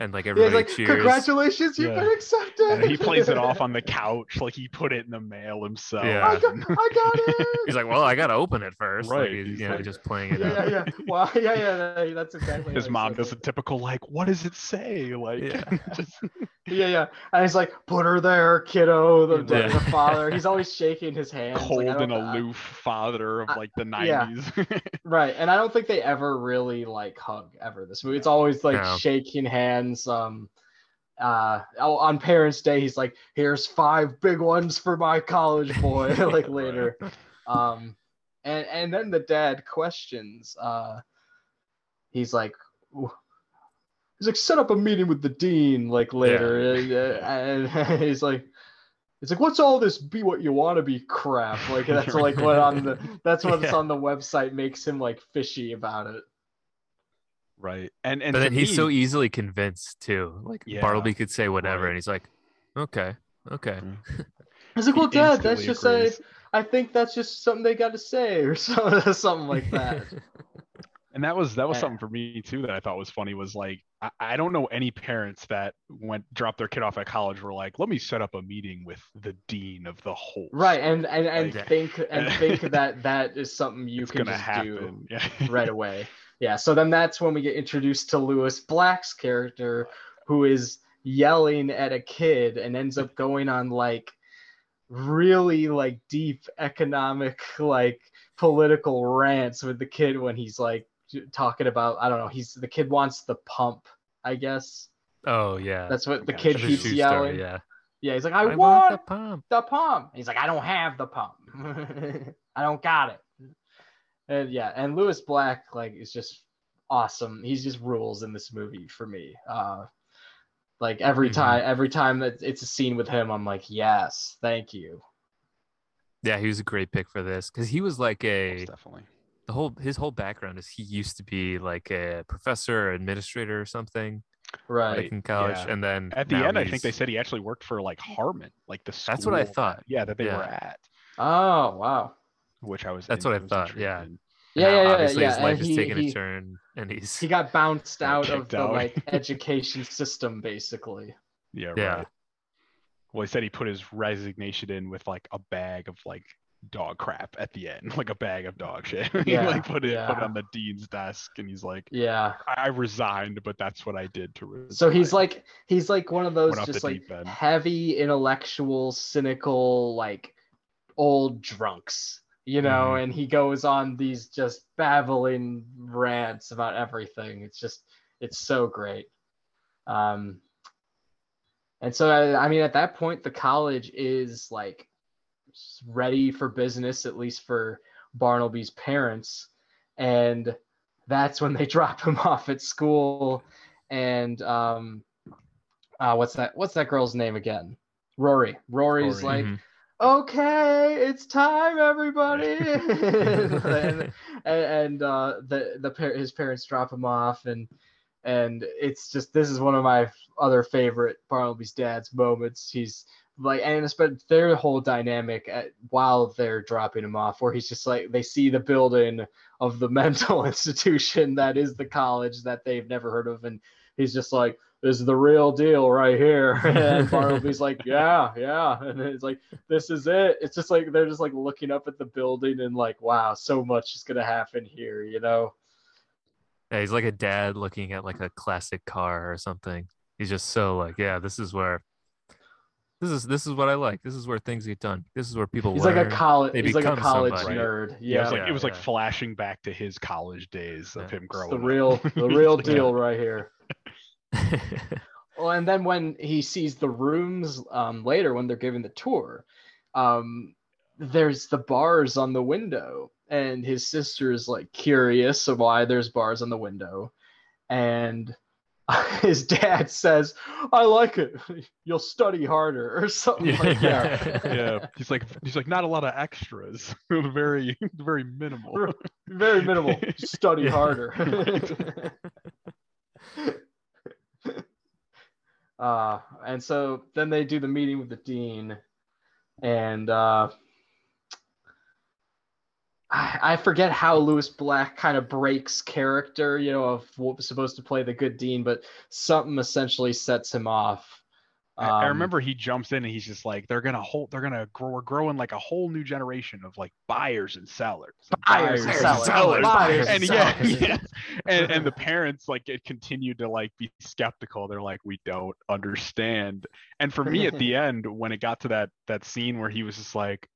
And like everybody he's like, cheers. congratulations, you've Yeah. been accepted. And he plays it off on the couch like he put it in the mail himself. Yeah. I got, I got it. He's like, well, I gotta open it first. Like, Right, he's, he's you know, just playing it yeah, up. yeah, yeah. Well, yeah, yeah. That's exactly. His mom does a typical like, what does it say? Like, Yeah. just, Yeah, yeah. And he's like, put her there, kiddo. The, the, Yeah. the father. He's always shaking his hand. like, cold I and don't- I- aloof father of like the yeah. nineties. Right, and I don't think they ever really like hug ever this movie. It's always like No. shaking hands. Um, uh, oh, on Parents' Day, he's like, "Here's five big ones for my college boy." like later, um, and and then the dad questions. Uh, he's like, he's like set up a meeting with the dean like later, and, uh, and he's like. It's like, what's all this be what you want to be crap? Like that's like what on the that's what's Yeah. on the website makes him like fishy about it. Right. And and But to then he's so easily convinced too. Like Yeah. Bartleby could say whatever, Right. and he's like, "Okay, okay." Mm. He's like, he well, Dad, that's instantly just a, agrees. I think that's just something they got to say or something, something like that. And that was that was Yeah. something for me too that I thought was funny was like I, I don't know any parents that went dropped their kid off at college were like let me set up a meeting with the dean of the whole right, and and and Like- think and think that that is something you can just happen yeah do right away. Yeah. So then that's when we get introduced to Lewis Black's character, who is yelling at a kid and ends up going on like really like deep economic like political rants with the kid when he's like talking about I don't know he's the kid wants the pump I guess oh yeah. that's what the Gotcha. kid keeps shoe store, yelling. yeah. Yeah, he's like, I, I want, want the pump. the pump. He's like, I don't have the pump. I don't got it. And yeah, and Lewis Black like is just awesome. He's just rules in this movie for me. Uh like every Mhm. time every time that it's a scene with him, I'm like, yes, thank you. Yeah, he was a great pick for this because he was like a Most definitely the whole his whole background is he used to be like a professor or administrator or something Right. like in college, yeah. and then at the now end I think they said he actually worked for like Harmon like the school That's what I that- thought. yeah that they Yeah. were at Oh wow. Which I was That's what I thought, yeah. in. Yeah, yeah, yeah, obviously yeah. his life and is taking he, a turn, and he's he got bounced out of the out. like education system basically. yeah Yeah. well he said he put his resignation in with like a bag of like dog crap at the end like a bag of dog shit he Yeah, like put it put it on the dean's desk and he's like Yeah. I I resigned, but that's what I did to resign. So he's like he's like one of those Went just like heavy intellectual, cynical, like old drunks, you know, Mm-hmm. and he goes on these just babbling rants about everything. It's just it's so great. Um and so I, I mean at that point the college is like ready for business at least for Barnaby's parents and that's when they drop him off at school and um uh what's that what's that girl's name again rory rory's Rory. like Mhm. Okay it's time everybody. And, and, and uh the the par- his parents drop him off and and it's just this is one of my other favorite barnaby's dad's moments. He's like and it's but their whole dynamic at, while they're dropping him off where he's just like they see the building of the mental institution that is the college that they've never heard of and he's just like is the real deal right here and barnaby's like yeah yeah and it's like this is it it's just like they're just like looking up at the building and like wow so much is gonna happen here you know Yeah, he's like a dad looking at like a classic car or something. He's just so like, yeah, this is where this is this is what I like. This is where things get done. This is where people he's learn. like a college he's like a college somebody. nerd Yeah, it was yeah, like it was like flashing back to his college days of Yeah. him it's growing the up. real the real Like, deal right here Well, and then when he sees the rooms um, later when they're giving the tour, um, there's the bars on the window, and his sister is like curious of why there's bars on the window, and his dad says, "I like it. You'll study harder," or something like that. yeah, he's like he's like not a lot of extras, very very minimal. Very minimal. Study harder. Uh, and so then they do the meeting with the dean, and uh, I, I forget how Lewis Black kind of breaks character, you know, of what was supposed to play the good dean, but something essentially sets him off. I, I Um, remember he jumps in and he's just like, they're gonna hold, they're gonna grow, we're growing like a whole new generation of like buyers and sellers, and Buyers and sellers, buyers and and yeah, sellers. yeah. And, and the parents like it continued to like be skeptical. They're like, we don't understand. And for me, at the end, when it got to that that scene where he was just like,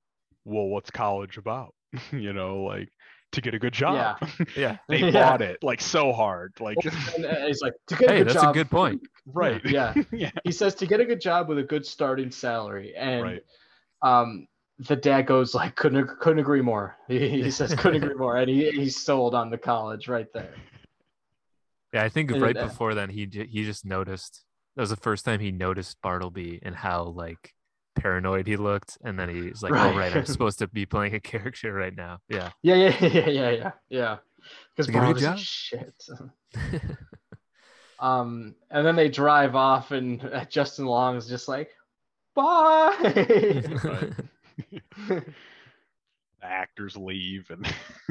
well, what's college about? you know, like to get a good job. yeah. they Yeah. bought it like so hard, like and uh, he's like, to get a Hey, good that's job, a good point. right, Yeah. yeah, he says to get a good job with a good starting salary and right. um the dad goes like couldn't couldn't agree more he, he says couldn't agree more and he, he's sold on the college right there Yeah, I think And right it- before then he he just noticed that was the first time he noticed Bartleby and how like paranoid he looked, and then he's like, Right. "Oh right, I'm supposed to be playing a character right now." Yeah, Yeah, yeah, yeah, yeah, yeah, yeah. Because Like, good like, shit. Um, and then they drive off, and uh, Justin Long is just like, "Bye." the actors leave and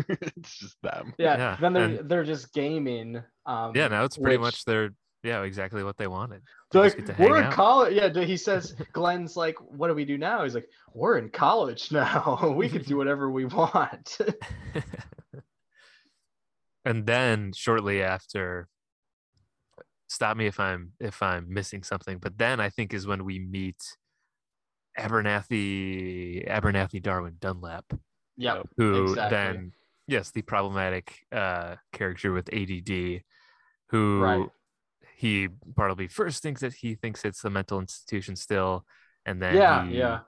it's just them. yeah, Yeah, Then they're and- they're just gaming. Um, yeah. Now it's pretty which- much their yeah exactly what they wanted. They're They just like, to we're in out. college. Yeah, he says, Glenn's like, what do we do now? He's like, we're in college now. we can do whatever we want. and then shortly after stop me if i'm if i'm missing something but then i think is when we meet abernathy abernathy darwin dunlap yep. who Exactly. then yes the problematic uh character with add who Right. He probably first thinks that he thinks it's a mental institution still and then Yeah, he- yeah.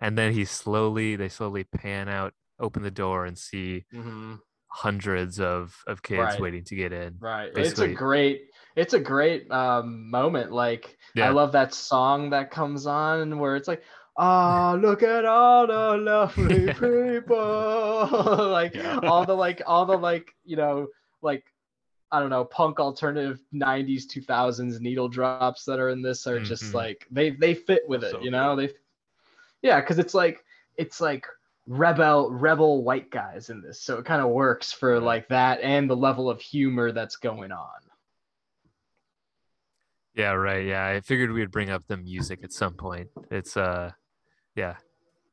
and then he slowly they slowly pan out open the door and see hmm hundreds of of kids Right. waiting to get in Right. It's a great, it's a great um, moment. Like, Yeah. I love that song that comes on where it's like, oh, look at all the lovely people. like, Yeah. all the, like, all the, like, you know, like, I don't know, punk alternative 90s, 2000s needle drops that are in this are just Mhm. like, they, they fit with it, So you know? They, yeah, because it's like, it's like, rebel rebel white guys in this so it kind of works for like that and the level of humor that's going on Yeah, right. Yeah, I figured we would bring up the music at some point. It's uh, yeah,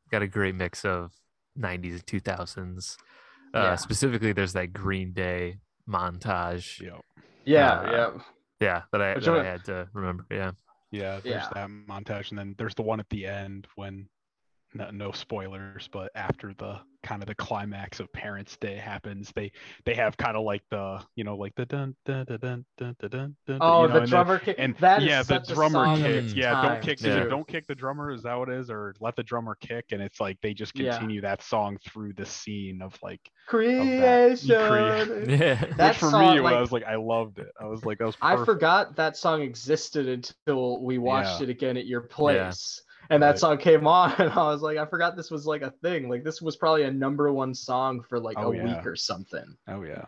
got a great mix of '90s and 2000s. Uh, Yeah. Specifically, there's that Green Day montage. Yeah. yeah Uh, yeah Yeah, that I, that I had to remember. Yeah, Yeah, there's Yeah. that montage, and then there's the one at the end when no, no spoilers, but after the kind of the climax of Parents' Day happens, they they have kind of like the you know like the dun dun dun dun dun dun dun. dun, oh you know, the and then- drummer kick and that is yeah, the drummer song of kick. Yeah, time, don't kick the Yeah. don't kick the drummer. Is that what it is? Or let the drummer kick, and it's like they just Yeah. continue that song through the scene of like creation yeah. That which for song, me like- I was like I loved it. I was like that was i forgot that song existed until we watched Yeah. it again at your place and that Right. song came on and i was like i forgot this was like a thing like this was probably a number one song for like Oh, a yeah. week or something Oh yeah.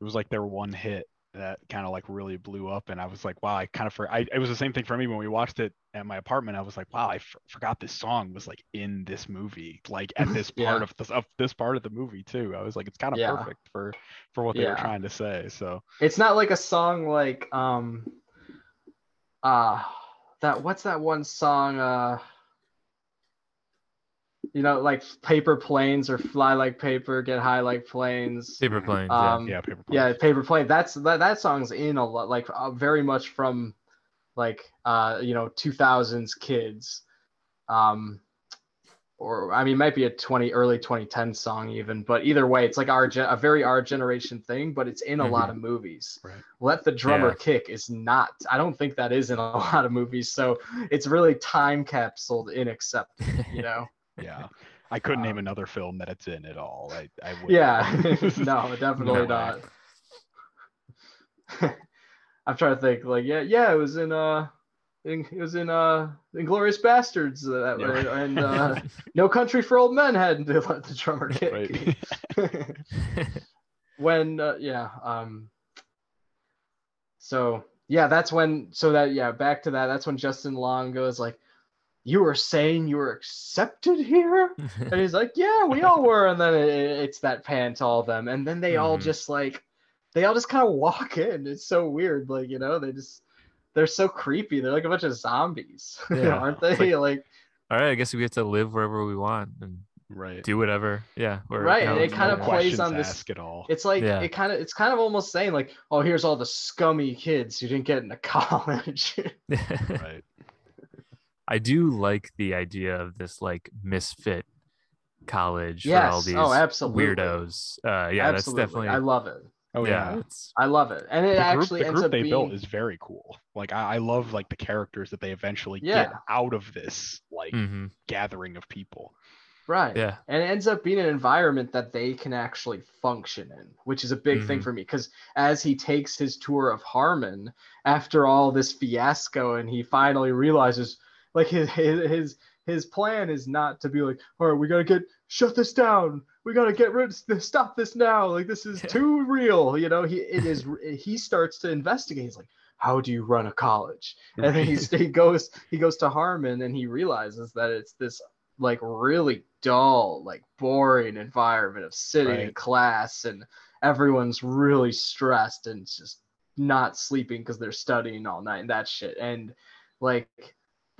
It was like their one hit that kind of like really blew up, and I was like, wow, I kind of for I it was the same thing for me when we watched it at my apartment. I was like, wow, I f- forgot this song was like in this movie, like at this Yeah. part of this of this part of the movie too. I was like, it's kind of Yeah. perfect for for what they were trying to say. So It's not like a song like um uh that what's that one song uh you know like paper planes or fly like paper get high like planes Paper planes. yeah. um yeah, paper. Planes. Yeah paper plane that's that, that song's in a lot like uh, very much from like uh you know 2000s kids um or i mean it might be a 20 early 2010 song even but either way it's like our gen- a very our generation thing but it's in a lot of movies Right. let the drummer Yeah. kick is not i don't think that is in a lot of movies so it's really time capsuled in accepted you know Yeah. I couldn't name Um, another film that it's in at all. I I would yeah no definitely No not i'm trying to think like yeah yeah it was in uh in, it was in uh inglorious bastards uh, that Yeah. way, and uh no country for old men had to let the drummer kick Right. when uh, yeah um so yeah that's when so that yeah back to that that's when justin long goes like you were saying you were accepted here and he's like yeah we all were and then it, it's that pan to all of them and then they all Mhm. just like they all just kind of walk in it's so weird like you know they just they're so creepy they're like a bunch of zombies Yeah. aren't they like- like All right, I guess we get to live wherever we want and right. do whatever. Yeah. Or, Right, how and it kind of plays on this- at all. It's like Yeah. it kind of it's kind of almost saying like, oh, here's all the scummy kids who didn't get into college. right. I do like the idea of this like misfit college for all these Oh, absolutely. weirdos. Uh, yeah, Absolutely. that's definitely. I love it. Oh yeah, yeah. it's I love it, and it the group, actually the ends group up they being built is very cool. Like I, I love like the characters that they eventually get out of this like mhm. gathering of people. Right. Yeah. And it ends up being an environment that they can actually function in, which is a big thing Mhm. for me. Because as he takes his tour of Harmon after all this fiasco, and he finally realizes, like his his his, his plan is not to be like, all right, we gotta get shut this down. We gotta get rid of this. stop this now. Like this is too real. You know, he it is. he starts to investigate. He's like, how do you run a college? and then he, he goes he goes to Harmon and he realizes that it's this like really dull like boring environment of sitting in class and everyone's really stressed and just not sleeping because they're studying all night and that shit and like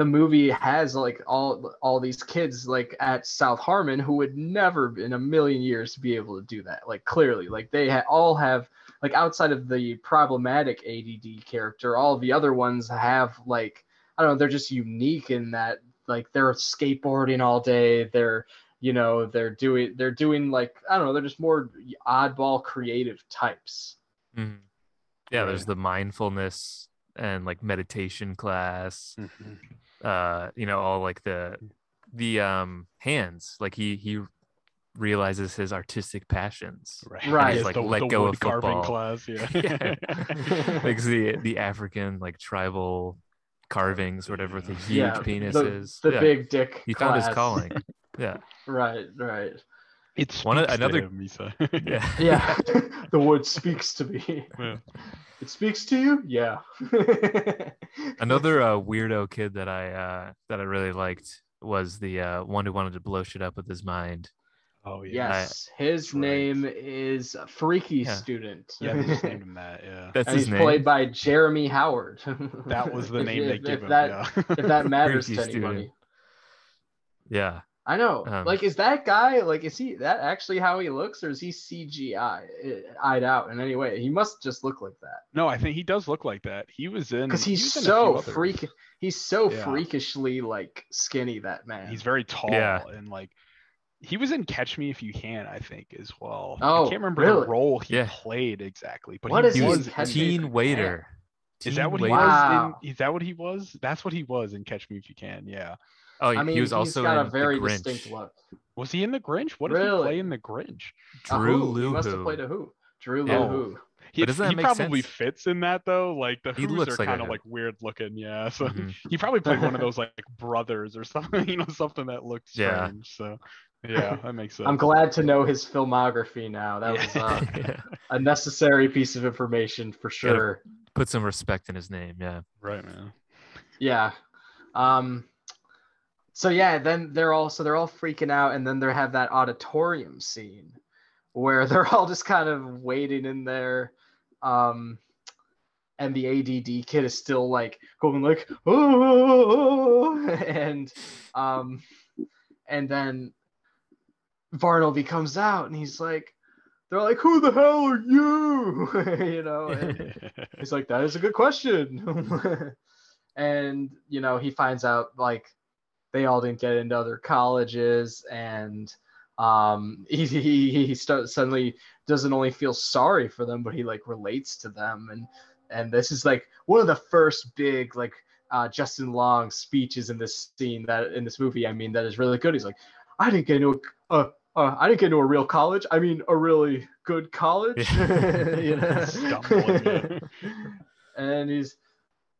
the movie has like all all these kids like at South Harmon who would never in a million years be able to do that like clearly like they ha- all have like outside of the problematic ADD character, all the other ones have like I don't know, they're just unique in that like they're skateboarding all day. They're you know they're doing they're doing like I don't know, they're just more oddball creative types. Mhm. Yeah, there's the mindfulness and like meditation class. Mhm. Uh, you know, all like the the um hands. Like he he realizes his artistic passions. Right. Right. Yes, Like, the, let the go wood of carving football. class. Yeah. Yeah. like the the African like tribal carvings, whatever the huge Yeah, the- penises. The yeah. big dick. he found his calling. Yeah. right, right. It One of- speaks to another- him, Misa. Yeah. Yeah. the wood speaks to me. Yeah. It speaks to you? Yeah. Another uh, weirdo kid that I uh, that I really liked was the uh, one who wanted to blow shit up with his mind. Oh yeah. Yes, his right. name is Freaky Yeah. Student. Yeah, they just named him that. Yeah. That's and his he's name. played by Jeremy Howard. That was the If- name they if- give if him. That, yeah. If that matters to Freaky Student. anybody. yeah. I know. Um, like, is that guy like? Is he that actually how he looks, or is he CGI eyed out in any way? He must just look like that no, I think he does look like that. He was in because he he's was in a so freak. He's so Yeah. freakishly like skinny. That man. He's very tall Yeah. and like he was in Catch Me If You Can, I think, as well. Oh, I can't remember really? the role he Yeah. played exactly, but What he is He he was. was in Catch Me If You teen waiter. Is that what he waiter. Wow. was in? Is that what he was? That's what he was in Catch Me If You Can. Yeah. Oh, I mean, he was he's also got in a very the Grinch. distinct look. Was he in the Grinch? What did he play in the Grinch? A Drew who? He must have played a who? Drew Yeah. Lou Who. He, But doesn't that he make probably sense? fits in that though. Like the He Who's looks are like kind of like weird looking. Yeah. So Mhm. he probably played one of those like brothers or something. You know, something that looks Yeah. strange. So yeah, that makes sense. I'm glad to know his filmography now. That was uh, Yeah. a necessary piece of information for sure. Put some respect in his name. Yeah. Right, man. Yeah. Um so yeah, then they're all so they're all freaking out and then they have that auditorium scene where they're all just kind of waiting in there um and the ADD kid is still like going like oh and um and then Barnaby comes out and he's like they're like who the hell are you you know and He's like, that is a good question. and, you know, he finds out like they all didn't get into other colleges and um he he, he suddenly doesn't only feel sorry for them but he like relates to them and and this is like one of the first big like uh justin long speeches in this scene that in this movie i mean that is really good he's like i didn't get into a uh, uh, I didn't get into a real college. I mean, a really good college. you know? And he's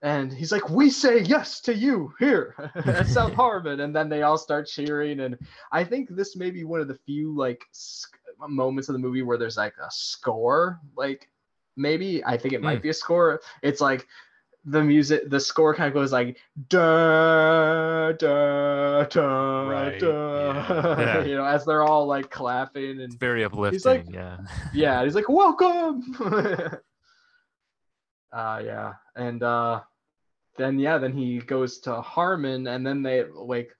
and he's like, "We say yes to you here at South Harmon," and then they all start cheering. And I think this may be one of the few like sc- moments of the movie where there's like a score. Like maybe I think it might Hmm. be a score. It's like the music, the score kind of goes like da da da Right, da. yeah. You know, as they're all like clapping and It's very uplifting. He's like- yeah. yeah, he's like, "Welcome." uh yeah, and uh then yeah, then he goes to Harmon, and then they like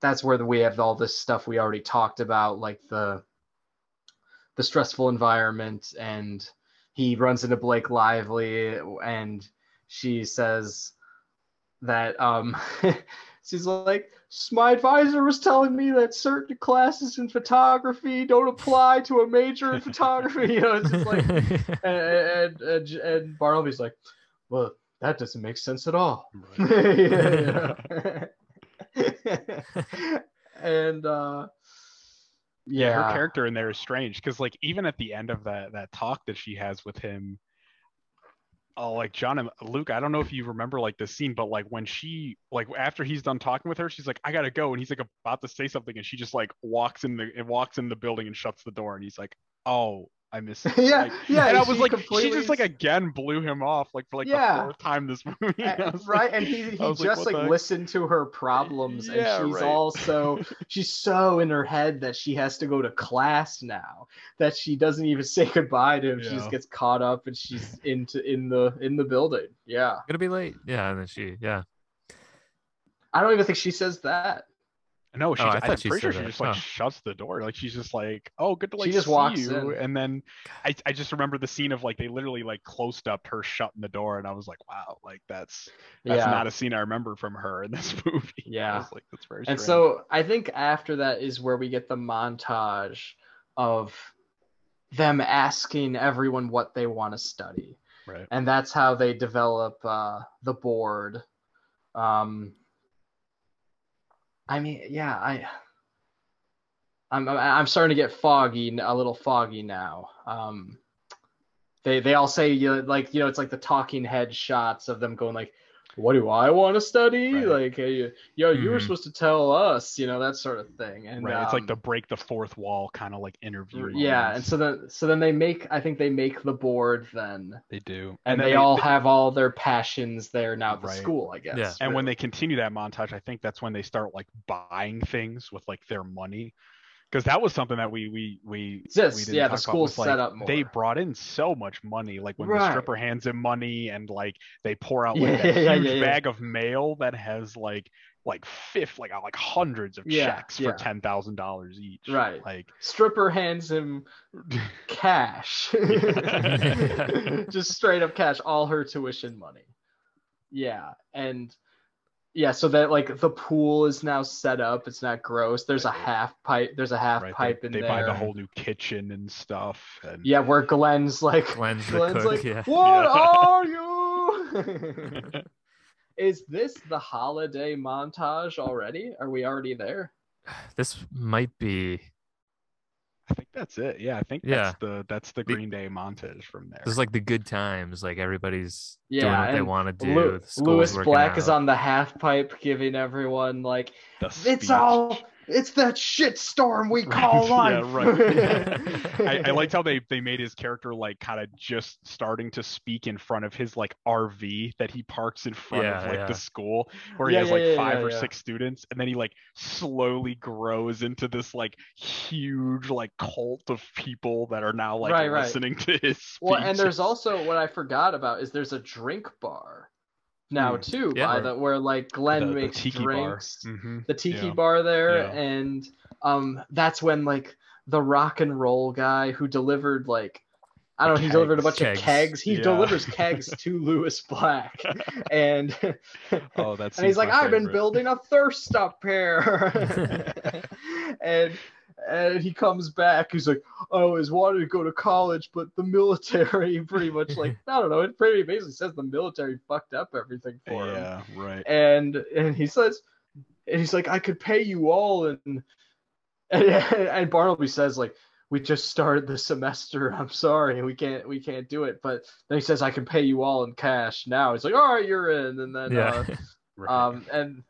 that's where we have all this stuff we already talked about, like the the stressful environment, and he runs into Blake Lively, and she says that um she's like my advisor was telling me that certain classes in photography don't apply to a major in photography. You know it's just like and and, and, and barnaby's like well that doesn't make sense at all Right. You know? and uh yeah yeah, her character in there is strange because like even at the end of that that talk that she has with him oh like john and luke i don't know if you remember like the scene but like when she like after he's done talking with her she's like i gotta go and he's like about to say something and she just like walks in the walks in the building and shuts the door and he's like oh i miss it. yeah, Like, yeah. and I was she like, she just like again blew him off, like for like Yeah. the fourth time this movie. I Uh, was like- right and he, he I was like, just like, the listened to her problems Yeah, and she's right. also she's so in her head that she has to go to class now that she doesn't even say goodbye to him she just gets caught up and she's into in the in the building yeah Gonna be late. Yeah, and then she, yeah. i don't even think she says that No, she. Oh, I I'm she pretty sure she that. just like Oh. shuts the door. Like she's just like, oh, good to like She just see walks you. in. And then I, I just remember the scene of like they literally like closed up her shutting the door, and I was like, wow, like that's that's yeah not a scene I remember from her in this movie. I Yeah. was like that's very. and strange. so i think after that is where we get the montage of them asking everyone what they want to study right, and that's how they develop uh, the board. Um, I mean, yeah, I, I'm I'm starting to get foggy, a little foggy now. Um, they they all say you know, like you know it's like the talking head shots of them going like, "What do I want to study?" Right. Like, hey, yo, you were Mhm. supposed to tell us, you know that sort of thing. And right. it's like um, the break the fourth wall kind of like interview. yeah, and so then so then they make I think they make the board then they do, and, then they, all have all their passions there now at the Right. school, I guess. Yeah. and when they continue that montage, I think that's when they start like buying things with like their money. Because that was something that we we we Just- we yeah, the about, school's was, like, up more. They brought in so much money, like when the stripper hands him money, and like they pour out Yeah, like that yeah, huge yeah, yeah. bag of mail that has like like fifth like like hundreds of Yeah, checks yeah. for ten thousand dollars each. Right. Like stripper hands him cash, just straight up cash, all her tuition money. Yeah, and yeah, so that like the pool is now set up. It's not gross. There's a half pipe. There's a half right, pipe they, in they there. buy the whole new kitchen and stuff. And Yeah, where Glenn's like, Glenn's the Glenn's cook, like, yeah. what Yeah. are you? is this the holiday montage already? Are we already there? This might be. I think that's it. Yeah, I think Yeah. that's the that's the The- Green Day montage from there. It's like the good times. Like everybody's doing what they want to do. Lew- the school's Lewis working Black is on the half pipe, giving everyone like, The "It's all, it's that shit storm we call Yeah, life." right. I, I liked how they they made his character like kind of just starting to speak in front of his like RV that he parks in front of like yeah. the school where he has yeah, like yeah, five yeah, or yeah. six students and then he like slowly grows into this like huge like cult of people that are now like Right, right. listening to his speech. Well, and there's also what I forgot about is there's a drink bar now Hmm. too, Yeah. by the where like Glenn the, the makes tiki drinks. bar. hmm the tiki Yeah. bar there Yeah. and um that's when like the rock and roll guy who delivered like I don't know, he delivered a bunch Kegs. of kegs. He Yeah. delivers kegs to Lewis Black. And Oh, that's and he's like, I've been building a thirst up here. and and he comes back, he's like, I always wanted to go to college, but the military pretty much like I don't know, it pretty basically says the military fucked up everything for him Yeah, right. and and he says and he's like i could pay you all and and, and barnaby says like we just started the semester i'm sorry we can't we can't do it but then he says i can pay you all in cash now he's like all right you're in and then yeah. right. uh, um and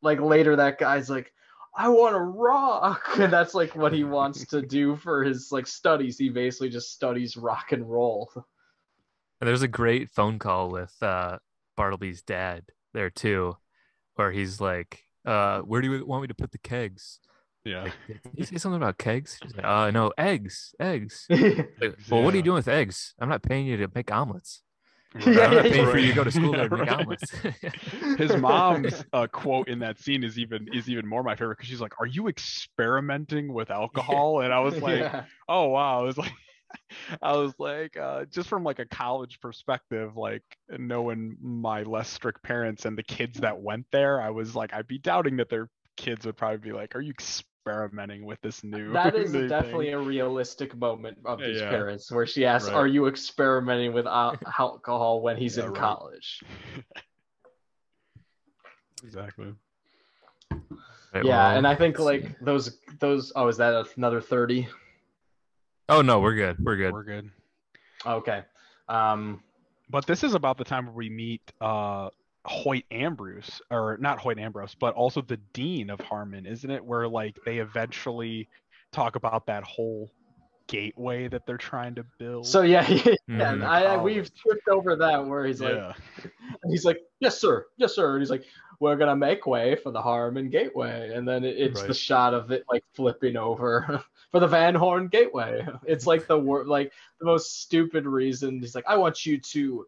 like later that guy's like i want to rock and that's like what he wants to do for his like studies he basically just studies rock and roll And there's a great phone call with uh, Bartleby's dad there too, where he's like, uh, "Where do you want me to put the kegs?" yeah. Like, did you say something about kegs? He's like, "Uh, no, eggs, eggs." Like, well, what are you doing with eggs? I'm not paying you to make omelets. Yeah, I'm not yeah, paying for you to go to school there to make right. omelets. his mom's uh, quote in that scene is even is even more my favorite because she's like, "Are you experimenting with alcohol?" And I was like, Yeah. "Oh wow!" I was like, I was like, uh, just from like a college perspective, like knowing my less strict parents and the kids that went there, I was like, I'd be doubting that their kids would probably be like, "Are you experimenting with this new?" That is new definitely thing?" a realistic moment of these Yeah. parents where she asks, Right. "Are you experimenting with alcohol when he's Yeah, in right. college?" exactly. Right, yeah, well, and I think let's like see. those those. Oh, is that another thirty? Oh no, we're good. We're good. We're good. Okay. Um. But this is about the time where we meet uh Hoyt Ambrose, or not Hoyt Ambrose, but also the dean of Harmon, isn't it? Where like they eventually talk about that whole gateway that they're trying to build. So yeah, yeah. Mhm. I, I we've College. tripped over that where he's like, yeah, And he's like, "Yes, sir. Yes, sir." And he's like, "We're gonna make way for the Harmon Gateway," and then it, it's the shot of it like flipping over for the Van Horn Gateway. It's like the wor- like the most stupid reason. He's like, "I want you to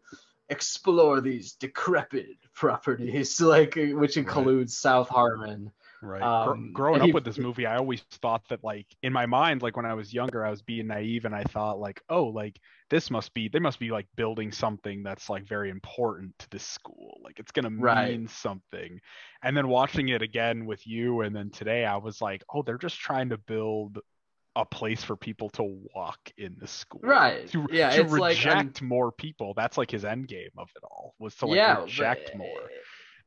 explore these decrepit properties, like which includes South Harmon." right. Um, growing up he- with this movie, I always thought that like in my mind, like when I was younger, I was being naive and I thought like, oh, like this must be they must be like building something that's like very important to this school. Like it's gonna Right. mean something. And then watching it again with you and then today I was like, oh, they're just trying to build a place for people to walk in the school. Right. To, Yeah, to it's like, reject more people. That's like his end game of it all was to like yeah, reject but more.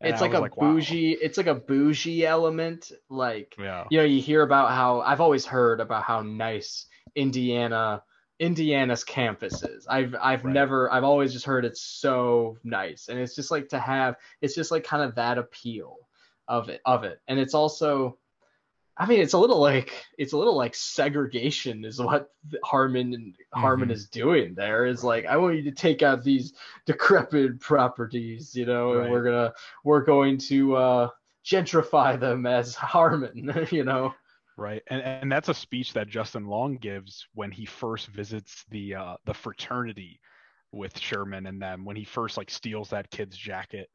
And It's I like a wow. bougie. It's like a bougie element, like Yeah. you know you hear about how i've always heard about how nice indiana indiana's campus is i've i've Right. never i've always just heard it's so nice and it's just like to have it's just like kind of that appeal of it of it and it's also i mean it's a little like it's a little like segregation is what harmon and harmon Mhm. is doing there is like i want you to take out these decrepit properties you know and we're gonna we're going to uh gentrify them as harmon you know? Right, and and that's a speech that Justin Long gives when he first visits the uh, the fraternity with Sherman and them when he first like steals that kid's jacket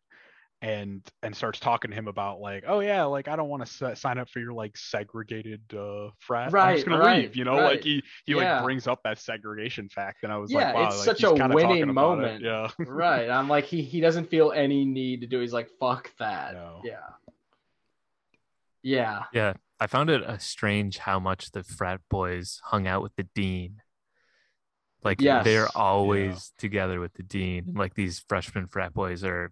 and and starts talking to him about like oh yeah like I don't want to sign up for your like segregated uh, frat right, I'm just gonna right, leave you know right. like he he Yeah. like brings up that segregation fact and I was Yeah, like wow it's like, such he's a winning talking about it. moment. yeah right i'm like he he doesn't feel any need to do he's like fuck that No. yeah yeah Yeah, I found it uh, strange how much the frat boys hung out with the dean. Like Yes. they're always together with the dean. Like these freshman frat boys are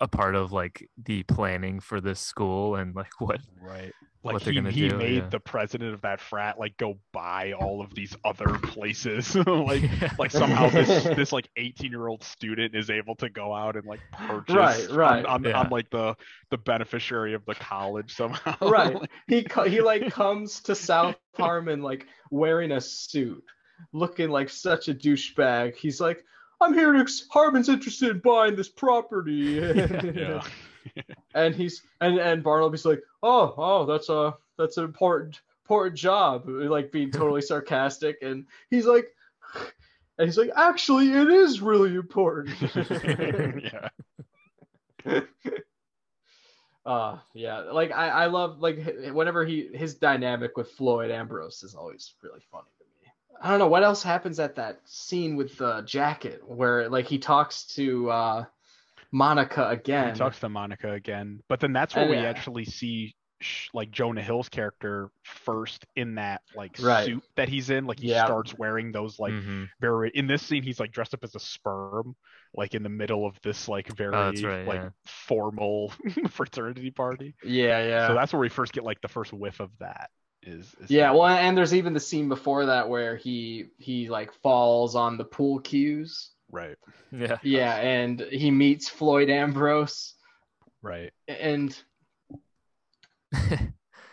a part of like the planning for this school and like what Right. what Like they're he, gonna he do, made yeah. the president of that frat like go buy all of these other places. like like somehow this this like 18 year old student is able to go out and like purchase Right, right, on, on, yeah. on, like the the beneficiary of the college somehow. right he co- he like comes to south harmon like wearing a suit looking like such a douchebag he's like i'm here to harmon's interested in buying this property yeah. and he's and and barnaby's like oh oh that's a that's an important important job like being totally sarcastic and he's like and he's like actually it is really important yeah. uh yeah like i i love like whenever he his dynamic with floyd ambrose is always really funny i don't know what else happens at that scene with the jacket where like he talks to uh monica again He talks to Monica again, but then that's where And, we uh, actually see like Jonah Hill's character first in that like Right. suit that he's in. Like he Yeah. starts wearing those like Mhm. very in this scene he's like dressed up as a sperm like in the middle of this like very Oh, right, like yeah. formal fraternity party yeah yeah so that's where we first get like the first whiff of that is, is yeah well and there's even the scene before that where he he like falls on the pool cues right Yeah. yeah and he meets floyd ambrose right and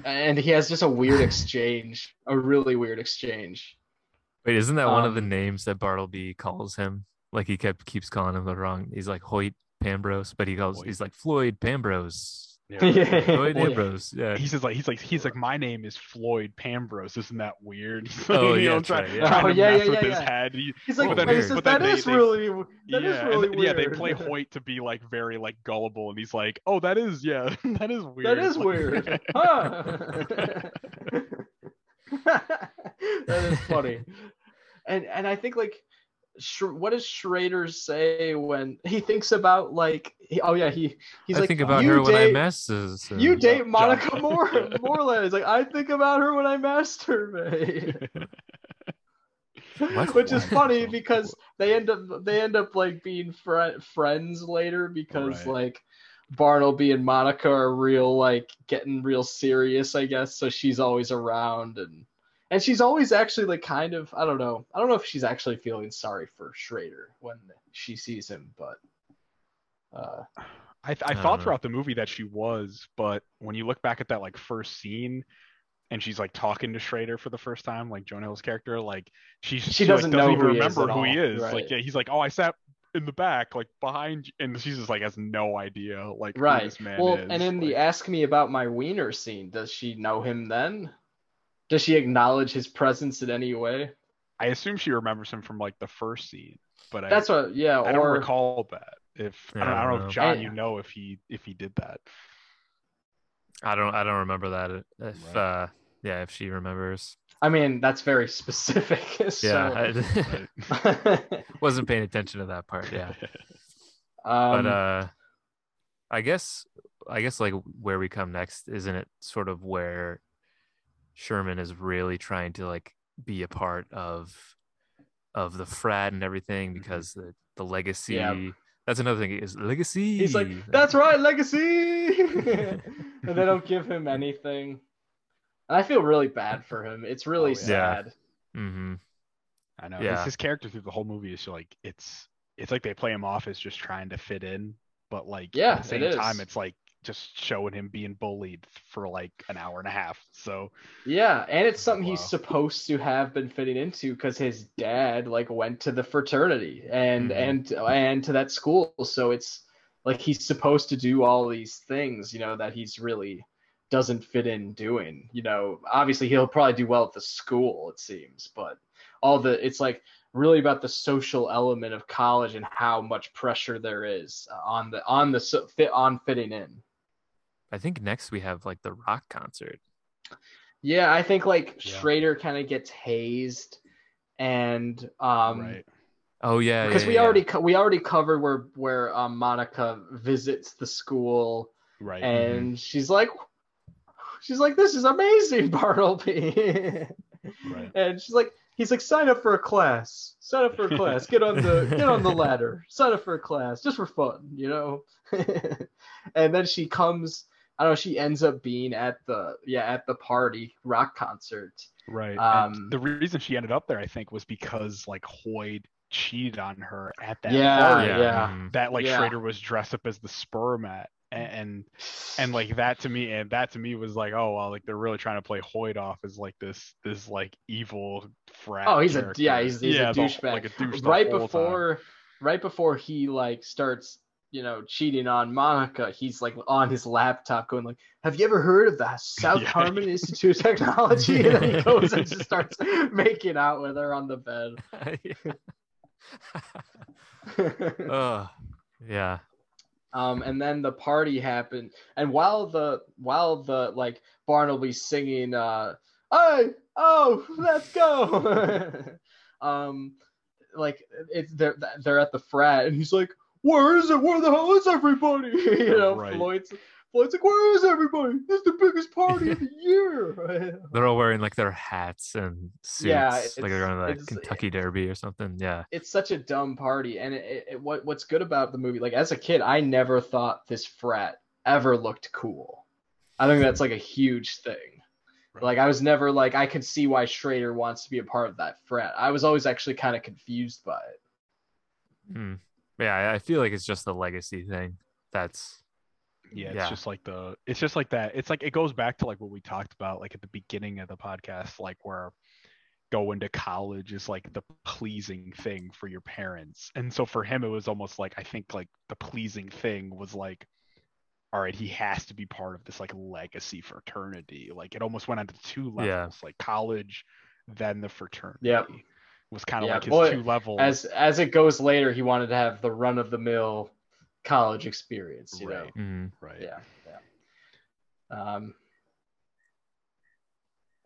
and he has just a weird exchange a really weird exchange Wait, isn't that one of the Um, names that Bartleby calls him? Like he kept keeps calling him the wrong. He's like Hoyt Pambrose, but he calls Hoyt. he's like Floyd Pambrose. Yeah. Floyd Well, Ambrose. Yeah. He says like he's like he's like my name is Floyd Pambrose. Isn't that weird? Oh, You yeah, know, that's try- right, yeah. Trying Oh, to yeah, mess yeah, with yeah, his yeah. head. He- He's like, But then he they- says, but then they- really, that is yeah, and really then- weird. yeah, they play Hoyt to be like very like gullible, and he's like, "Oh, that is yeah, that is weird." That is Like- weird. huh? that is funny. And and I think like, Sh- what does Schrader say when he thinks about like, he, oh yeah, he he's I like, think about her when I date- masters. You date Monica Moore. Moreland. He's like, I think about her when I masturbate. Which is funny because they end up they end up like being fri friends later because Right. like Bartleby and Monica are real like getting real serious, I guess. So she's always around and and she's always actually like kind of I don't know. I don't know if she's actually feeling sorry for Schrader when she sees him, but uh I, th- I I thought throughout the movie that she was, but when you look back at that like first scene, and she's like talking to Schrader for the first time, like Jonah Hill's character, like she's She like, doesn't know even who he remember who he all, is. Like yeah, he's like, oh, I sat in the back, like behind, and she's just like has no idea, like who right. this man Well, is. and in the ask me about my wiener scene, does she know him then? Does she acknowledge his presence in any way? I assume she remembers him from like the first scene, but I, That's what yeah, I don't recall that. If I, don't, I don't know I if don't John, know. you know if he if he did that. I don't I don't remember that if Right. uh yeah if she remembers. I mean that's very specific. Yeah, I wasn't paying attention to that part. Yeah. um, but uh i guess i guess like where we come next isn't it sort of where sherman is really trying to like be a part of of the frat and everything because the the legacy Yeah. that's another thing is legacy He's like, that's right, legacy. and they don't give him anything. And I feel really bad for him. It's really Oh, yeah. sad. mm-hmm. I know. Yeah. His character through the whole movie is like it's it's like they play him off as just trying to fit in, but like Yeah, at the it same time it's like just showing him being bullied for like an hour and a half. So Yeah, and it's something he's supposed to have been fitting into because his dad like went to the fraternity and Mhm. and and to that school. So it's like he's supposed to do all these things, you know, that he's really doesn't fit in doing. You know, obviously he'll probably do well at the school, it seems, but all the it's like really about the social element of college and how much pressure there is on the on the fit on fitting in. I think next we have like the rock concert Yeah, I think like Yeah. Schrader kind of gets hazed, and um, right. oh yeah because yeah, we yeah. already co- we already covered where where um, Monica visits the school, Right. and she's like, she's like, this is amazing, Bartleby, Right. and she's like, he's like, sign up for a class, sign up for a class, get on the get on the ladder, sign up for a class, just for fun, you know, and then she comes. I don't know. She ends up being at the yeah at the party rock concert. Right. Um, and the reason she ended up there, I think, was because like Hoyt cheated on her at that Yeah, party. yeah. mhm. That like Yeah. Schrader was dressed up as the sperm at and, and and like that to me and that to me was like oh well like they're really trying to play Hoyt off as like this this like evil frat. Oh, he's a yeah, he's, he's Yeah, a douchebag. like a douche right whole time. before, right before he like starts, you know, cheating on Monica, he's like on his laptop going like, "Have you ever heard of the South Yeah. Harmon Institute of Technology?" and then he goes and just starts making out with her on the bed. oh yeah um, and then the party happened, and while the while the like Barnaby's singing, uh, "Hey, oh, let's go," um, like it's they're they're at the frat, and he's like, "Where is it? Where the hell is everybody?" you know, Right. Floyd's Floyd's like, "Where is everybody? This is the biggest party of the year." they're all wearing like their hats and suits Yeah, like they're going to the kentucky derby or something yeah it's such a dumb party and it, it, what what's good about the movie like as a kid i never thought this frat ever looked cool i think that's like a huge thing Right. like i was never like i could see why schrader wants to be a part of that frat i was always actually kind of confused by it Hmm. Yeah I- i feel like it's just the legacy thing that's Yeah, it's Yeah. just like the it's just like that. It's like it goes back to like what we talked about like at the beginning of the podcast, like where going to college is like the pleasing thing for your parents. And so for him it was almost like I think like the pleasing thing was like all right, he has to be part of this like legacy fraternity. Like it almost went on to two levels, Yeah. like college, then the fraternity. Yep. Was kind of Yeah, like his well, two levels. as as it goes later he wanted to have the run of the mill college experience you know Right. mm, right. yeah yeah um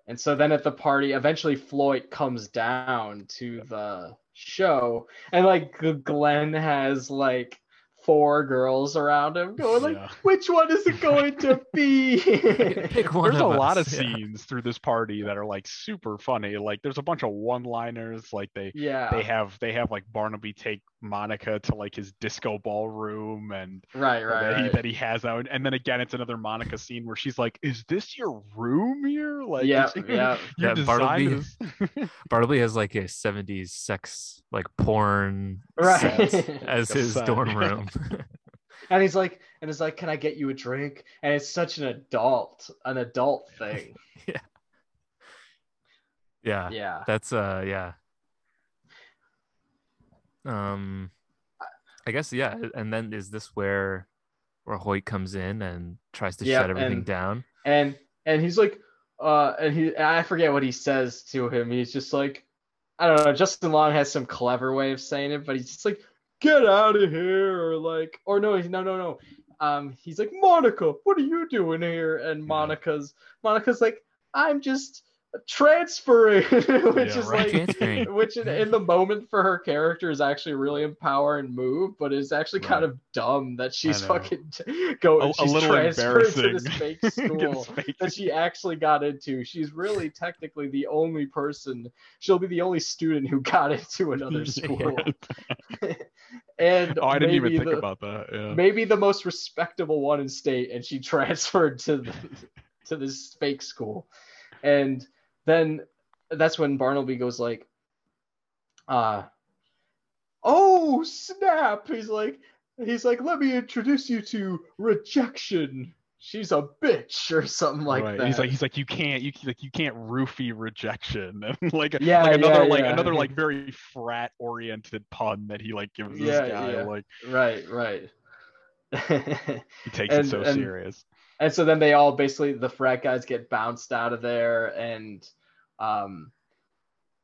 and so then at the party eventually floyd comes down to the show and like glenn has like four girls around him going like, Yeah. which one is it going to be? Pick one There's a of lot of yeah. scenes through this party that are like super funny. Like there's a bunch of one-liners. Like they yeah. they have they have like Barnaby take Monica to like his disco ballroom and right, right, that, he, right. that he has out. And then again, it's another Monica scene where she's like, "Is this your room here? Like, yeah, is- yeah. Yeah, design Bartleby- is." Bartleby has like a 70s sex like porn Right. set as Like his set. dorm room. And he's like, and he's like, can I get you a drink? And it's such an adult, an adult thing. yeah. Yeah. Yeah. That's uh yeah. Um I guess yeah, and then is this where where Hoyt comes in and tries to Yep, shut everything and- down? And and he's like, uh, and he, I forget what he says to him. He's just like, I don't know. Justin Long has some clever way of saying it, but he's just like, get out of here, or like, or no, he's no, no, no. Um, he's like, Monica, what are you doing here? And Monica's, Monica's like, I'm just transferring, which Yeah, is right. like, which in, in the moment for her character is actually really empowering move, but it's actually kind of dumb that she's fucking t- go A, a she's little transferred to this fake school fake- that she actually got into. She's really technically the only person. She'll be the only student who got into another school. and oh, I didn't even maybe think the, about that. Yeah. maybe the most respectable one in state, and she transferred to the, to this fake school, and then that's when Barnaby goes like, uh, oh snap! He's like, he's like, let me introduce you to rejection. She's a bitch or something like right. that. He's like he's like you can't you like you can't roofie rejection and like Yeah, like another yeah, like yeah. another like very frat oriented pun that he like gives this guy yeah. like right, right. he takes And- it so and- serious. And so then they all basically the frat guys get bounced out of there and um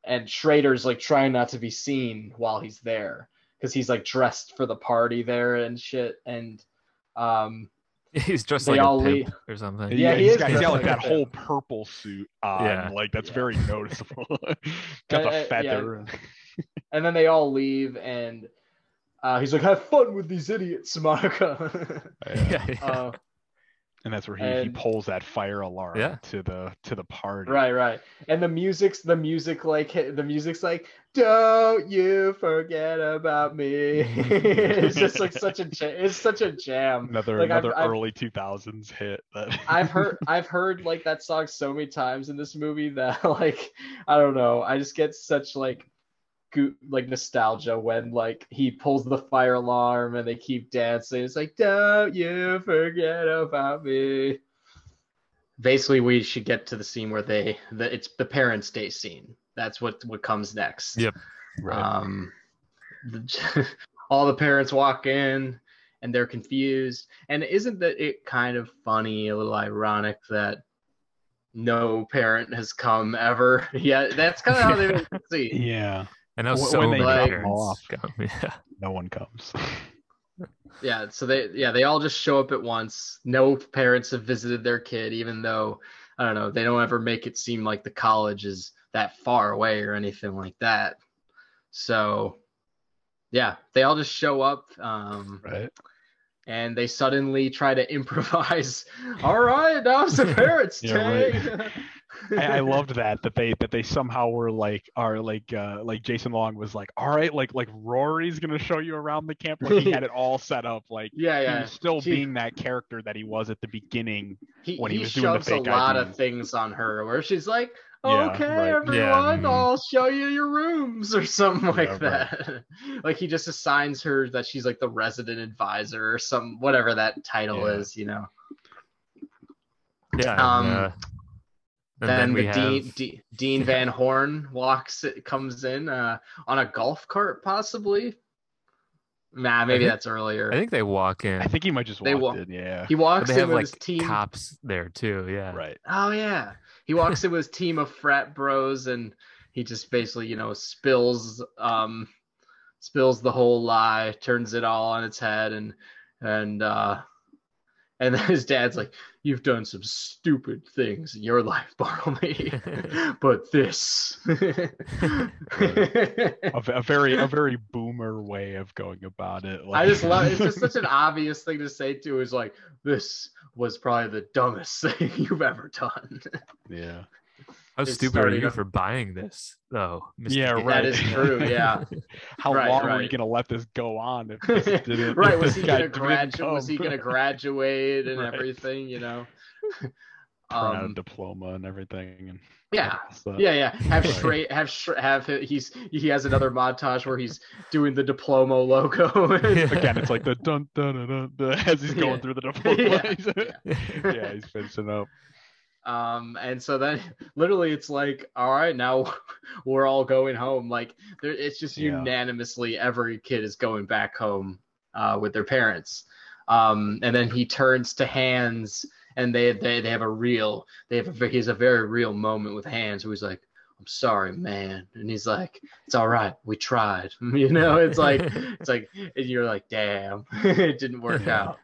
and Schrader's like trying not to be seen while he's there because he's like dressed for the party there and shit and um He's dressed like all a pimp leave- or something. Yeah, he he's is got, he's got like like that whole purple suit on. Yeah. Like that's Yeah. very noticeable. got uh, the yeah. feather. and then they all leave and uh he's like have fun with these idiots Monica Yeah. yeah, yeah. uh, And that's where he, he pulls that fire alarm Yeah. to the to the party. Right, right. And the music's the music like the music's like don't you forget about me. it's just like such a ja- it's such a jam. Another Like, I've- another I've- early 2000s hit. That I've heard I've heard like that song so many times in this movie that like I don't know. I just get such like goo like nostalgia when like he pulls the fire alarm and they keep dancing. It's like don't you forget about me. Basically, we should get to the scene where they the it's the parents' day scene. That's what what comes next. Yep. Um, the, all the parents walk in and they're confused. And isn't that it kind of funny, a little ironic that no parent has come ever? Yeah, that's kind of how they see. it seem. yeah. I know Wh- so when they many drop them parents off. come- Yeah. No one comes. Yeah, so they yeah they all just show up at once. No parents have visited their kid, even though I don't know they don't ever make it seem like the college is that far away or anything like that. So yeah, they all just show up. Um, right. and they suddenly try to improvise. All right, now it's the parents' Yeah, day. right. I, I loved that that they that they somehow were like are like uh like Justin Long was like all right like like Rory's gonna show you around the camp like he had it all set up like yeah, he yeah. was still She- being that character that he was at the beginning he, when he he was doing the shoves a fake lot of IDs. things on her, where she's like, Yeah, "Okay, right. everyone, Yeah, mhm. I'll show you your rooms" or something like Yeah, right. that. like he just assigns her that she's like the resident advisor or some whatever that title Yeah. is, you know. Yeah. Um, and, then, then we the have Dean, D, Dean Van Horn walks, comes in uh, on a golf cart, possibly. Nah, maybe think- that's earlier. I think they walk in. I think he might just They walked wa- in yeah he but walks they in have with like his team. cops there too. Yeah. right Oh yeah, he walks in with his team of frat bros, and he just basically, you know, spills, um, spills the whole lie, turns it all on its head, and and uh, And then his dad's like, "You've done some stupid things in your life, Bartleby, but this." a, a very a very boomer way of going about it. I just love it's just such an obvious thing to say too. Is like this was probably the dumbest thing you've ever done. yeah. How It's stupid are you to- for buying this, though? Mr. Yeah, Gates? right. That is true. Yeah. How Right, long are you gonna let this go on if this didn't? right. if Was he gonna graduate? Was he gonna graduate and Right. everything? You know. Turn out a Um, diploma and everything and yeah. all. Yeah, yeah. Have straight, have Shre- have he's he has another montage where he's doing the diploma logo. Again, it's like the dun dun dun dun, dun as he's going Yeah. through the diploma. Yeah, Yeah, yeah he's finishing up. Um, and so then literally it's like, all right, now we're all going home. Like there, it's just Yeah. unanimously every kid is going back home uh, with their parents. Um, and then he turns to Hands, and they they they have a real they have a ve- he has a very real moment with Hands where he's like, I'm sorry, man, and he's like, it's all right, we tried. You know, it's like it's like and you're like, damn, it didn't work out.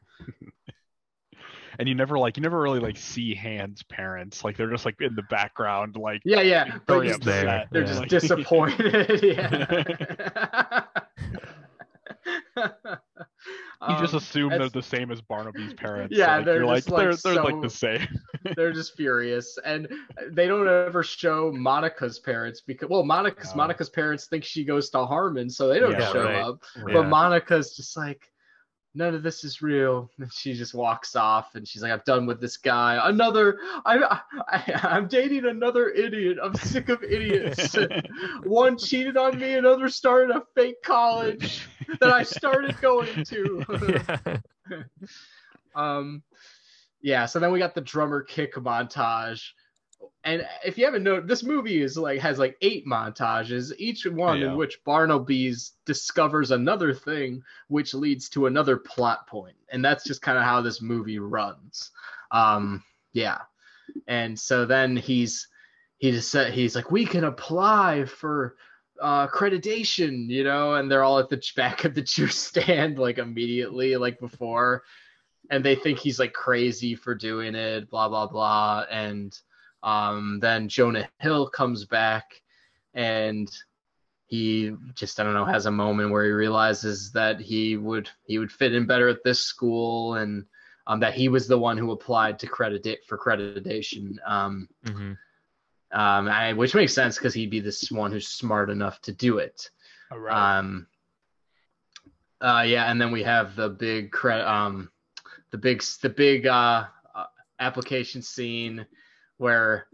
And you never like you never really like see Hands' parents. Like they're just like in the background, like Yeah, yeah, but very he's upset. there. They're Yeah. just Like- disappointed. yeah. You just Um, assume they're the same as Barnaby's parents. Yeah, like, they're you're like like, they're they're like the same. they're just furious, and they don't ever show Monica's parents because well, Monica's No. Monica's parents think she goes to Harmon, so they don't Yeah, show right. up. Yeah. But Monica's just like, none of this is real. And she just walks off, and she's like, I'm done with this guy. Another, I, I I'm dating another idiot. I'm sick of idiots. One cheated on me, another started a fake college that I started going to. yeah. um, yeah. So then we got the drummer kick montage, and if you haven't noticed, this movie is like has like eight montages, each one Yeah. in which Barnaby's discovers another thing, which leads to another plot point, and that's just kind of how this movie runs. Um, yeah, and so then he's he just said he's like we can apply for uh accreditation you know? And they're all at the back of the juice stand like immediately like before. And they think he's like crazy for doing it blah blah blah. And um then jonah hill comes back and he just i don't know has a moment where he realizes that he would he would fit in better at this school and um, that he was the one who applied to credit for accreditation um, Mhm. um, I, which makes sense because he'd be this one who's smart enough to do it. All right. Um, uh, yeah, and then we have the big cre- um, the big the big uh, uh, application scene where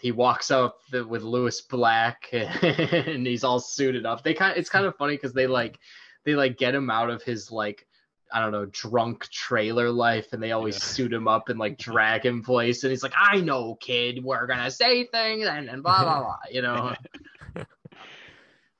he walks up with Lewis Black and he's all suited up. They kind of, it's kind of funny because they like they like get him out of his like I don't know drunk trailer life and they always Yeah. suit him up and like drag him place and he's like I know kid we're gonna say things and, and blah blah blah you know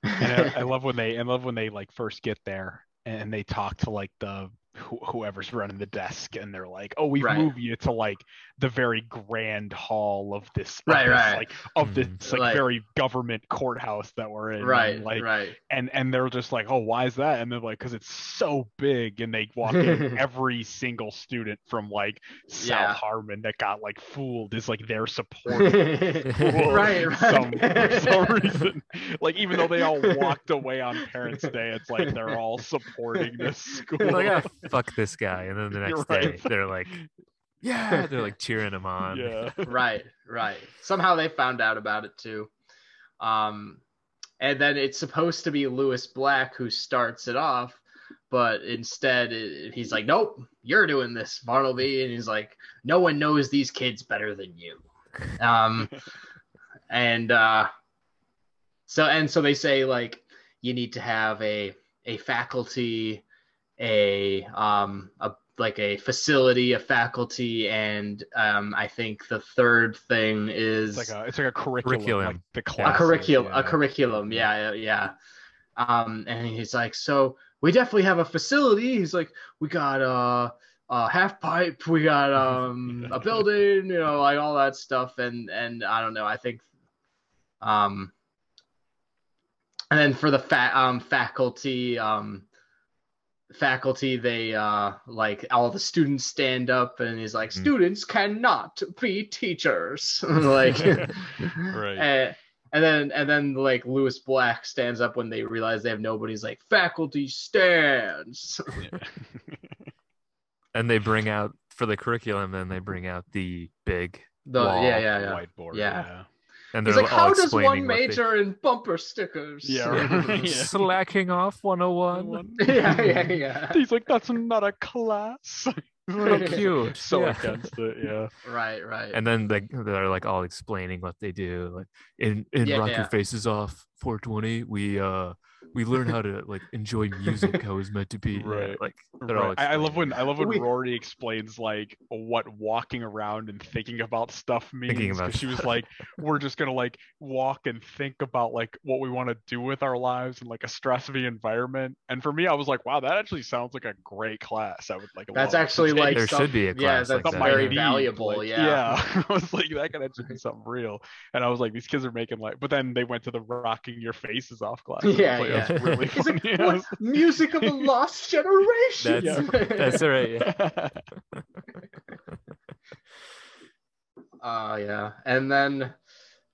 and I, I love when they I love when they like first get there and they talk to like the wh- whoever's running the desk and they're like, "Oh, we've Right. moved you to like the very grand hall of this, of Right, this, right. like of this Mhm. like, Like- very government courthouse that we're in, right And, like right and and they're just like, "Oh, why is that?" And they're like, "Cause it's so big." And they walk in every single student from like South Yeah. Harmon that got like fooled is like their support Well, right right some, for some reason. Like even though they all walked away on Parents' Day, it's like they're all supporting this school. Like, ah, fuck this guy. And then the You're next right. day, they're like, yeah, they're like cheering him on. yeah. right right somehow they found out about it too um and then it's supposed to be lewis black who starts it off but instead it, he's like nope you're doing this bartleby and he's like no one knows these kids better than you um and uh so and so they say like you need to have a a faculty a um a like a facility a faculty and um i think the third thing is It's like a it's like a curriculum. Curriculum. Like the a curriculum yeah. a curriculum yeah yeah um and he's like so we definitely have a facility he's like we got uh a half pipe we got um a building you know like all that stuff and and i don't know i think um and then for the fa- um faculty um faculty they uh like all the students stand up and he's like Mhm. students cannot be teachers like Right. and, and then and then like Lewis Black stands up when they realize they have nobody. He's like faculty stands. And they bring out for the curriculum. Then they bring out the big, The Wall, yeah yeah yeah. Whiteboard. Yeah. Yeah. And He's they're like, all how does one what they- major in bumper stickers? Yeah, right. Yeah. Slacking off 101. yeah yeah yeah. He's like, that's not a class. So cute. so Yeah. against it, yeah. Right right. And then they they're like all explaining what they do. Like in in Yeah, Rock yeah. Your Faces Off 420, we uh we learn how to like enjoy music how it's meant to be. Right. Like they're all Right. I, I love when I love when We- Rory explains like what walking around and thinking about stuff means. Thinking 'cause about she was like, we're just gonna like walk and think about like what we want to do with our lives in like a stress free environment. And for me, I was like, wow, that actually sounds like a great class. I would like. That's actually like There stuff- should be a class. yeah, that's like that, very I need, valuable. like, yeah. I was like, that could actually be something real. And I was like, these kids are making like, but then they went to the rocking your faces off class. and I Yeah, like, That's yeah. really He's funny. like, what music of a lost generation. That's- That's right. Yeah. Uh yeah. And then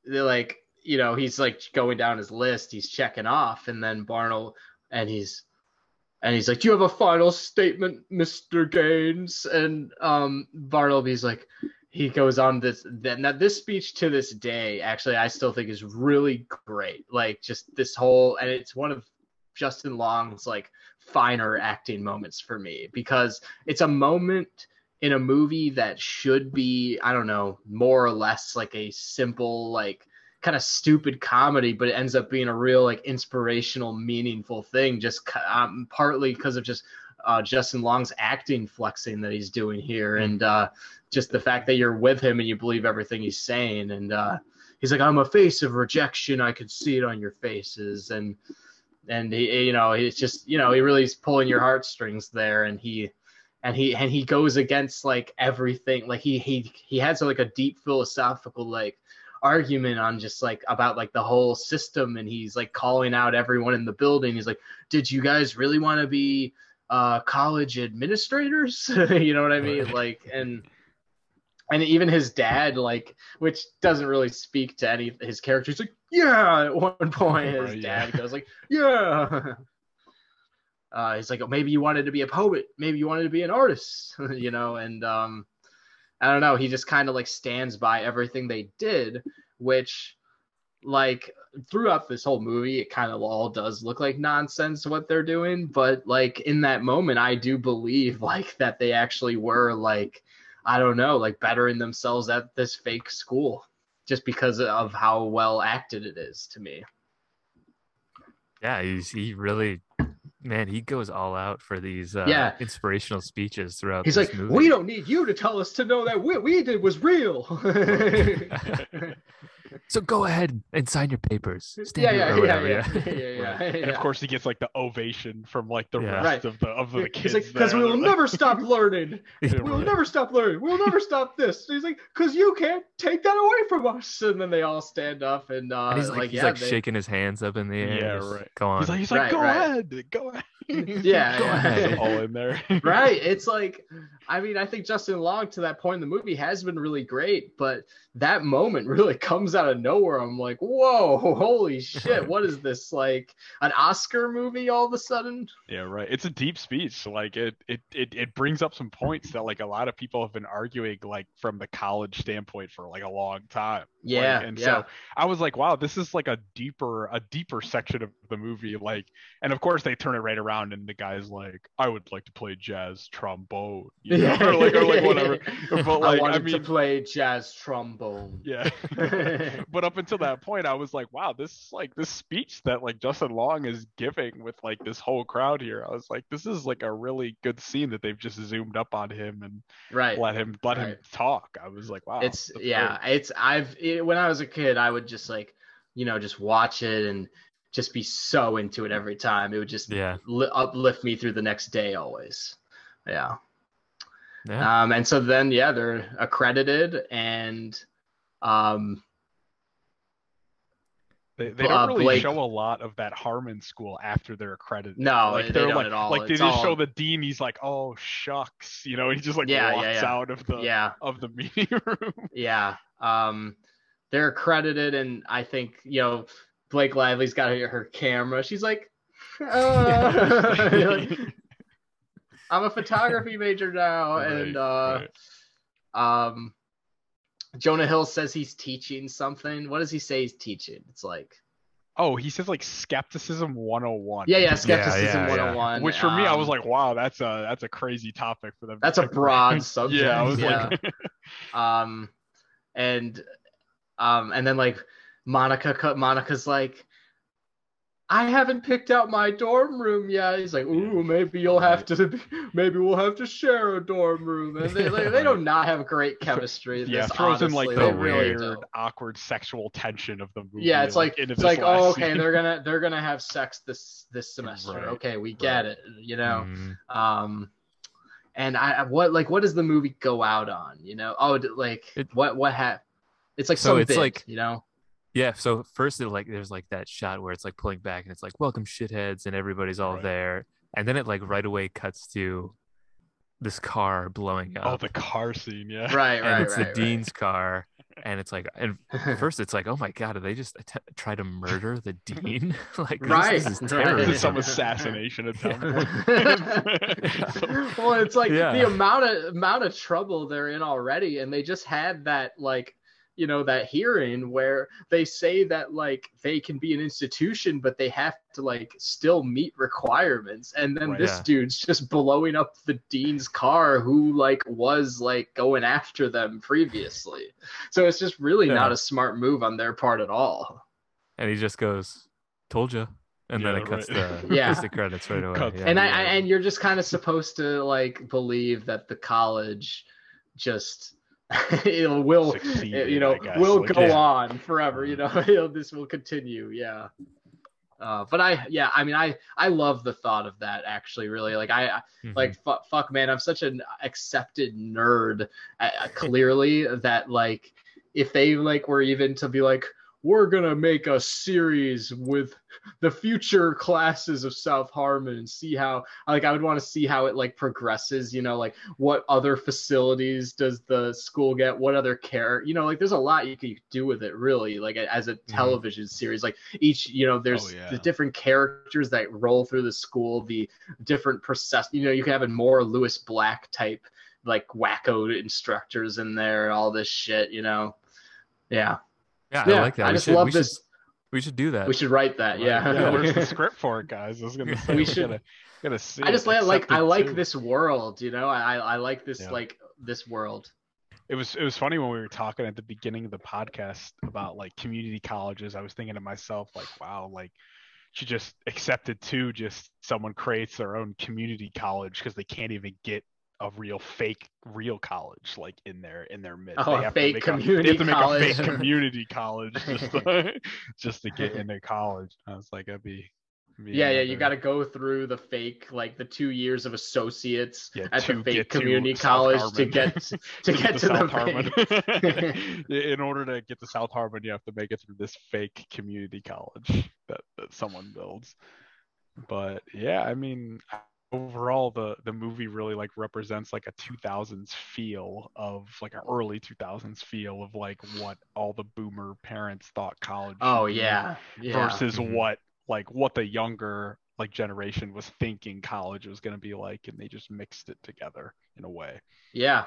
they're like, you know, he's like going down his list, he's checking off, and then Barnell and he's and he's like, Do you have a final statement, Mr. Gaines? And um Bartleby's like he goes on this that this speech to this day, actually I still think is really great. Like just this whole and it's one of Justin Long's like finer acting moments for me because it's a moment in a movie that should be i don't know more or less like a simple like kind of stupid comedy but it ends up being a real like inspirational meaningful thing just um, partly because of just uh, justin long's acting flexing that he's doing here and uh, just the fact that you're with him and you believe everything he's saying and uh, he's like i'm a face of rejection. I could see it on your faces. And and he you know he's just you know he really is pulling your heartstrings there and he and he and he goes against like everything. Like he he he has like a deep philosophical like argument on just like about like the whole system and he's like calling out everyone in the building. He's like did you guys really want to be uh college administrators you know what i mean? Like and and even his dad like which doesn't really speak to any his character. He's like yeah at one point his Right, yeah. dad goes like yeah. Uh, he's like, oh, maybe you wanted to be a poet, maybe you wanted to be an artist, you know, and um, I don't know. He just kind of like stands by everything they did, which, like, throughout this whole movie, it kind of all does look like nonsense what they're doing, but like in that moment, I do believe like that they actually were like, I don't know, like bettering themselves at this fake school just because of how well acted it is to me. Yeah, he's he really man, he goes all out for these uh, Yeah. inspirational speeches throughout He's like, movie. we don't need you to tell us to know that what we did was real. So go ahead and sign your papers. Stand yeah, here," yeah, yeah, yeah, yeah, yeah, And of course, he gets like the ovation from like the Yeah. rest Right. of the of the kids. because there. we will never stop learning. We'll never stop learning. We'll never stop this. He's like, because you can't take that away from us. And then they all stand up and, uh, And he's like, like, he's yeah, like they- shaking his hands up in the air. Yeah, right. Go on. He's like, he's like, Right, go right. ahead, go ahead. Yeah, Go yeah, ahead. all in there. right. It's like, I mean, I think Justin Long to that point in the movie has been really great, but that moment really comes out of nowhere. I'm like, whoa, holy shit, what is this? Like an Oscar movie all of a sudden? Yeah, right. It's a deep speech. Like it, it it it brings up some points that like a lot of people have been arguing like from the college standpoint for like a long time. Yeah, and yeah. so I was like, wow, this is like a deeper a deeper section of the movie. Like, and of course they turn it right around and the guy's like, I would like to play jazz trombone, you know, or like or like whatever. But I like I, wanted to play jazz trombone. yeah. but up until that point, I was like, wow, this like this speech that like Justin Long is giving with like this whole crowd here. I was like, this is like a really good scene that they've just zoomed up on him and right. let him let him talk. I was like, wow. it's yeah it's i've it, when i was a kid i would just like you know just watch it and just be so into it every time it would just yeah. li- uplift me through the next day always yeah Yeah. um and so then yeah they're accredited and um They, they Uh, don't really Blake- show a lot of that Harmon school after they're accredited. No, like they they're don't like, at all. like they just all- show the dean. He's like, "Oh shucks," you know. He just like Yeah, yeah, walks yeah. out of the yeah, of the meeting room. yeah. Um, they're accredited, and I think you know Blake Lively's got her, her camera. She's like, uh, like, I'm a photography major now, and uh, right. um, Jonah Hill says he's teaching something. What does he say he's teaching? It's like, Oh, he says like skepticism 101. yeah, yeah, skepticism yeah, yeah. 101. Which for me, I was um, like, wow, that's a that's a crazy topic for them. That's a broad subject. Yeah, I was yeah. like, um and um and then like monica monica's like i haven't picked out my dorm room yet he's like ooh maybe you'll have to maybe we'll have to share a dorm room and they, like, they do not have great chemistry in yeah, this, throws in like the They weird, awkward sexual tension of the movie. yeah it's like into it's like oh okay scene. they're gonna they're gonna have sex this this semester Right, okay we get right. it you know Mm. um and i what like what does the movie go out on you know oh like It- what what ha- it's like So some it's bit, like- you know Yeah, so first it like there's like that shot where it's like pulling back and it's like welcome shitheads and everybody's all Right. there. And then it like right away cuts to this car blowing oh, up. Oh, the car scene, yeah. right and right it's right, the dean's car and it's like and first it's like oh my god did they just att- try to murder the dean like this- Right, this, is right. Some assassination attempt. well, it's like Yeah. the amount of amount of trouble they're in already, and they just had that like you know that hearing where they say that like they can be an institution, but they have to like still meet requirements, and then Right. this Yeah. dude's just blowing up the dean's car, who like was like going after them previously. So it's just really Yeah. not a smart move on their part at all. and he just goes told you and then it cuts right. the Yeah. cuts the credits right away yeah. and I, yeah. I and you're just kind of supposed to like believe that the college just it will Succeeded, you know will go yeah. on forever you know this will continue yeah uh, but I yeah I mean I I love the thought of that actually really like I Mhm. like fu- fuck man I'm such an accepted nerd uh, clearly that like if they like were even to be like we're gonna make a series with the future classes of South Harmon and see how like I would want to see how it like progresses, you know, like what other facilities does the school get, what other care, you know, like there's a lot you could do with it really, like as a mm-hmm. television series. Like each, you know, there's Oh, yeah. the different characters that roll through the school, the different process, you know, you can have a more Lewis Black type like wacko instructors in there, all this shit, you know. Yeah. Yeah, yeah, i like that I we just should, love we this. should we should do that We should write that. Yeah. yeah. Where's the script for it, guys? I was gonna say We we should- Gotta, gotta see. I just it, like like I like too. this world, you know. I I like this Yeah. like this world. it was it was funny when we were talking at the beginning of the podcast about like community colleges. I was thinking to myself like, wow, like she just accepted too. Just someone creates their own community college because they can't even get a real fake real college like in their in their midst. Oh, they a have fake to make community a, they have to make college. a fake community college just to, just to get into college. I was like, that'd be. Yeah, yeah. You got to go through the fake like the two years of associates yeah, at the fake to community college to get to get to the South fake. Harmon. In order to get to South Harmon, you have to make it through this fake community college that, that someone builds. But yeah, I mean, overall, the the movie really like represents like a 2000s feel of like an early 2000s feel of like what all the boomer parents thought college. Oh yeah, yeah. versus Mhm. what like what the younger like generation was thinking college was going to be like and they just mixed it together in a way Yeah.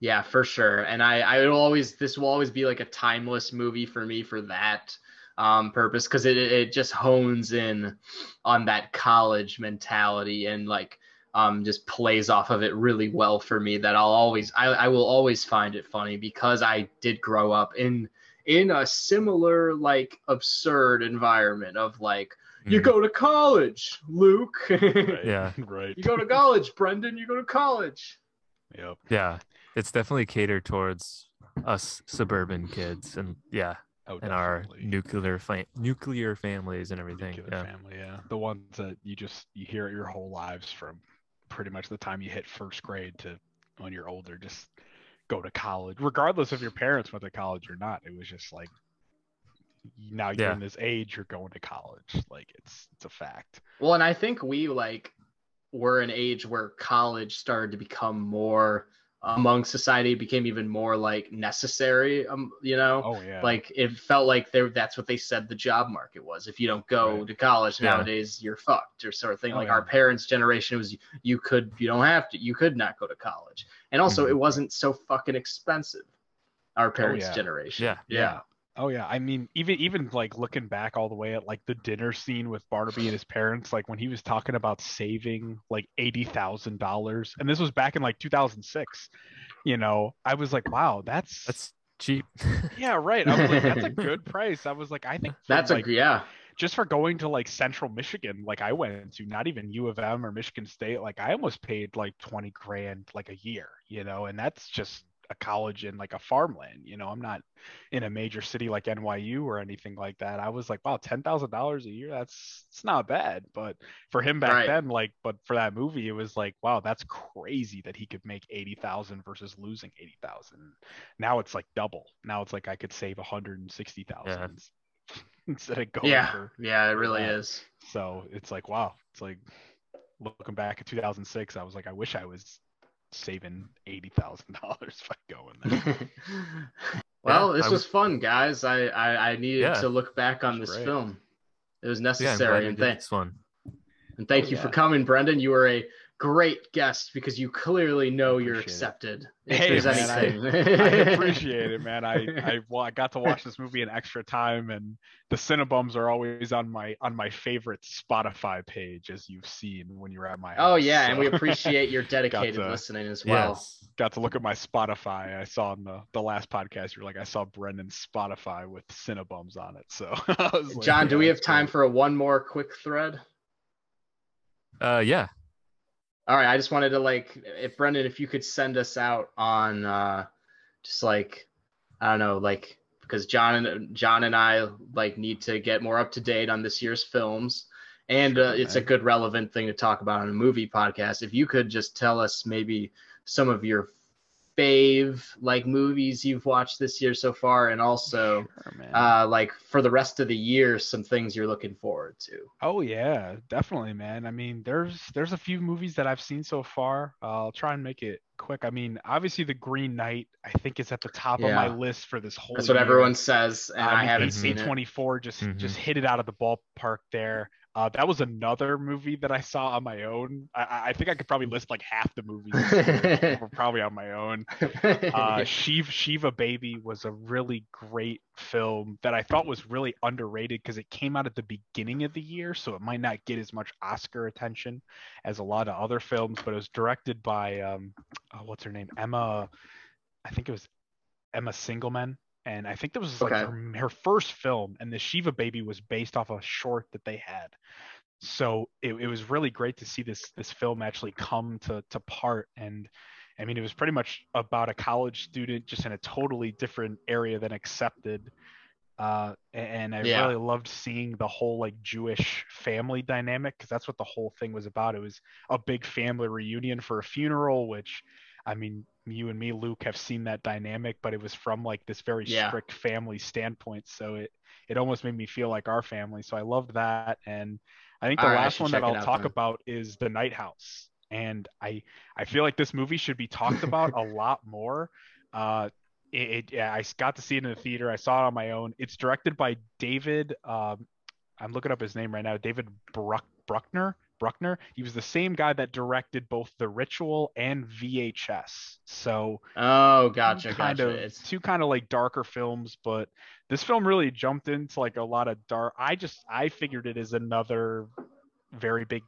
Yeah, for sure. And I, I will always, this will always be like a timeless movie for me for that um, purpose because it, it just hones in on that college mentality and like um, just plays off of it really well for me. That I'll always, I, I will always find it funny because I did grow up in in a similar like absurd environment of like you Mhm. go to college, Luke. right Yeah. right you go to college, Brendon. You go to college. yep yeah it's definitely catered towards us suburban kids and yeah oh, and our nuclear fa- nuclear families and everything Nuclear yeah family yeah the ones that you just you hear it your whole lives from pretty much the time you hit first grade to when you're older just go to college regardless if your parents went to college or not it was just like now you're Yeah. in this age, you're going to college. Like it's it's a fact. Well, and I think we like were an age where college started to become more among society, became even more like necessary. Um, you know, Oh yeah. like it felt like there that's what they said the job market was. If you don't go Right. to college Yeah. nowadays, you're fucked or sort of thing. Oh, like yeah. our parents' generation was you could you don't have to you could not go to college, and also Mhm. it wasn't so fucking expensive. Our parents' Oh, yeah. generation. Yeah. yeah. Oh yeah, I mean, even even like looking back all the way at like the dinner scene with Barnaby and his parents, like when he was talking about saving like eighty thousand dollars, and this was back in like two thousand six. You know, I was like, wow, that's That's cheap. yeah, right. I was like, that's a good price. I was like, I think for, That's like, a yeah. just for going to like Central Michigan, like I went to, not even U of M or Michigan State, like I almost paid like twenty grand like a year, you know, and that's just a college in like a farmland. You know, I'm not in a major city like NYU or anything like that. I was like, wow, ten thousand dollars a year, that's it's not bad. But for him back Right. then, like, but for that movie, it was like, wow, that's crazy that he could make eighty thousand versus losing eighty thousand. Now it's like double. Now it's like I could save a hundred and sixty thousand instead of going Yeah, for yeah, it really is. so it's like, wow, it's like looking back at 2006, I was like, I wish I was saving eighty thousand dollars if I go there. well, Yeah, this I was fun, guys. I, I, I needed Yeah. to look back on this great. film. It was yeah, I'm glad necessary, we and, did thank one. and thank Oh, you for coming, Brendon. You were a great guest because you clearly know you're appreciate it. accepted. If Hey, there's man, I- anything, I appreciate it, man. I I, well, I got to watch this movie an extra time, and the CineBums are always on my on my favorite Spotify page, as you've seen when you're at my house. Oh yeah, and we appreciate your dedicated to- listening as well. Yes. got to look at my Spotify. I saw in the the last podcast, you're like, I saw Brendon's Spotify with CineBums on it. So, I was like, John, do we have time great. for a one more quick thread? Uh, yeah. All right, I just wanted to like, if Brendon, if you could send us out on, uh, just like, I don't know, like because John and John and I like need to get more up to date on this year's films, and uh, it's a good relevant thing to talk about on a movie podcast. If you could just tell us maybe some of your fave like movies you've watched this year so far, and also Sure, uh, like for the rest of the year, some things you're looking forward to. Oh yeah, definitely, man. I mean, there's there's a few movies that I've seen so far. Uh, I'll try and make it quick. I mean, obviously, The Green Knight I think is at the top of my list for this whole. That's what year. everyone says, and I, haven't seen it. 24 just Mhm. just hit it out of the ballpark there. Uh, that was another movie that I saw on my own. I- I, think I could probably list like half the movies were probably on my own. Uh, Shiva, Shiva Baby was a really great film that I thought was really underrated because it came out at the beginning of the year, so it might not get as much Oscar attention as a lot of other films. But it was directed by um, oh, what's her name, Emma. I think it was Emma Singleman, and I think that was like Okay. her, her first film. And the Shiva Baby was based off a short that they had. So it, it was really great to see this this film actually come to to part and I mean, it was pretty much about a college student just in a totally different area than accepted. Uh, and I Yeah. really loved seeing the whole like Jewish family dynamic because that's what the whole thing was about. It was a big family reunion for a funeral, which I mean, you and me, Luke, have seen that dynamic, but it was from like this very Yeah. strict family standpoint. So it it almost made me feel like our family. So I loved that. And I think the All right, last should one that I'll talk then. about is The Night House. And I I feel like this movie should be talked about a lot more. Uh, it, it yeah, I got to see it in the theater. I saw it on my own. It's directed by David. Um, I'm looking up his name right now. David Bruck, Bruckner. Bruckner. He was the same guy that directed both The Ritual and VHS. So oh, gotcha, kind gotcha. of It's two kind of like darker films, but this film really jumped into like a lot of dark. I just I figured it is another very big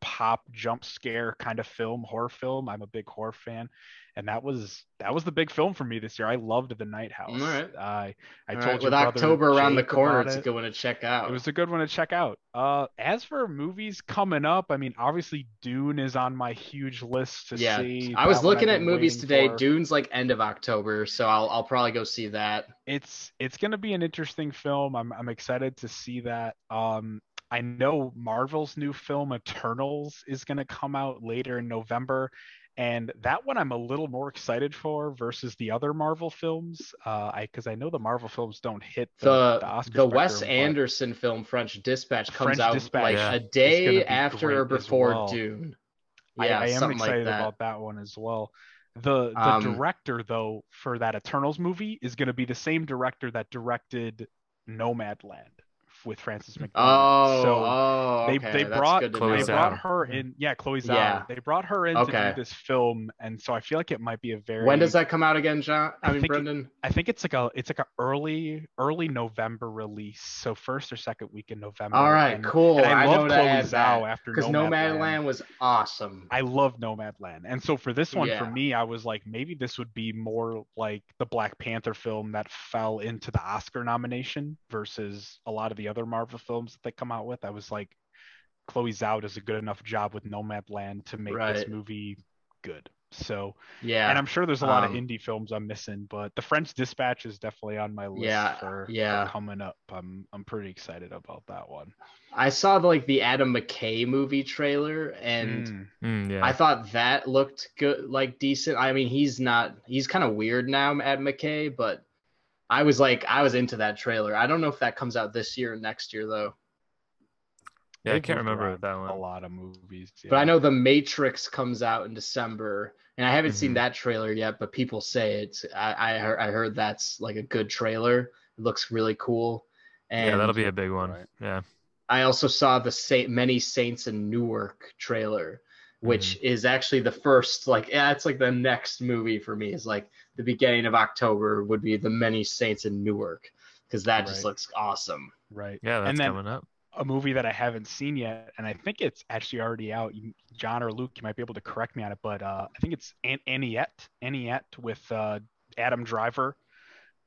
pop jump scare kind of film, horror film. I'm a big horror fan, and that was that was the big film for me this year. I loved The Night House. All right. I I all told right, with October around the corner, it's a good one to check out. It was a good one to check out. Uh, as for movies coming up, I mean, obviously Dune is on my huge list to yeah, see. I was looking at movies today. for. Dune's like end of October, so I'll I'll probably go see that. it's it's gonna be an interesting film. I'm I'm excited to see that. Um, I know Marvel's new film Eternals is gonna come out later in November, and that one I'm a little more excited for versus the other Marvel films. Uh, I because I know the Marvel films don't hit the the the, Oscar the Wes Anderson film French Dispatch comes French out Dispatch like Yeah. a day after or before well. Dune. Yeah, I am something excited like that. about that one as well. The the Um, director though for that Eternals movie is going to be the same director that directed Nomadland with Frances McDormand. Oh, so oh, they okay, they that's brought Chloe they know. Zhao. brought her in yeah Chloe Zhao Yeah. they brought her in to do this film and so I feel like it might be a very When does that come out again, John? I, I mean, think it- Brendon. I think it's like a it's like a early early November release so first or second week in November All right, and, cool. and I, know love to Chloe Zhao that after because Nomadland. Nomadland was awesome. I love Nomadland. And so for this one, for me, I was like, maybe this would be more like the Black Panther film that fell into the Oscar nomination versus a lot of the other Marvel films that they come out with. I was like, Chloe Zhao does a good enough job with Nomadland to make this movie good. So, Yeah, and I'm sure there's a lot of Um, indie films I'm missing, but The French Dispatch is definitely on my list Yeah, for, for yeah. coming up. I'm I'm pretty excited about that one. I saw the, like the Adam McKay movie trailer, and Mm. Mm, yeah. I thought that looked good, like decent. I mean, he's not, he's kind of weird now, Adam McKay, but I was like, I was into that trailer. I don't know if that comes out this year or next year though. Yeah, I They've can't remember that one. A lot of movies. But I know The Matrix comes out in December, and I haven't seen Mhm. that trailer yet. But people say it's. I I heard, I heard that's like a good trailer. It looks really cool. And Yeah, that'll be a big one. Right. Yeah. I also saw the Saint Many Saints in Newark trailer, which is actually the first like yeah, it's like the next movie for me. Is like the beginning of October would be the Many Saints in Newark because that just looks awesome. Right. Yeah, that's and then coming up. A movie that I haven't seen yet, and I think it's actually already out. You, John or Luke, you might be able to correct me on it, but uh, I think it's An- Annette. Annette with uh, Adam Driver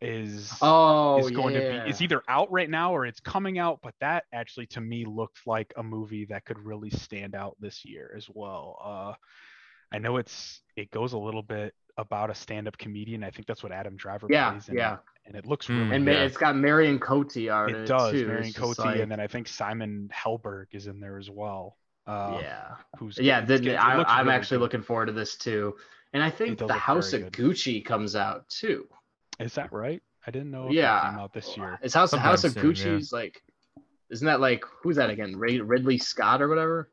is Oh, is going yeah. to be. It's either out right now or it's coming out. But that actually, to me, looked like a movie that could really stand out this year as well. Uh, I know it's it goes a little bit about a stand-up comedian. I think that's what Adam Driver Yeah, plays in yeah. It, and it looks Mm, really and good. ma- it's got Marion Cotillard in It it does. too. Marion It's just like- and then I think Simon Helberg is in there as well. Uh, yeah. Who's Yeah, it's the, good. I, I'm really actually good. looking forward to this too. And I think the House of good. Gucci comes out too. Is that right? I didn't know if Yeah. that came out this year. Is House House of Sometime soon, yeah. Gucci's like, isn't that like who's that again? Ray, Ridley Scott or whatever?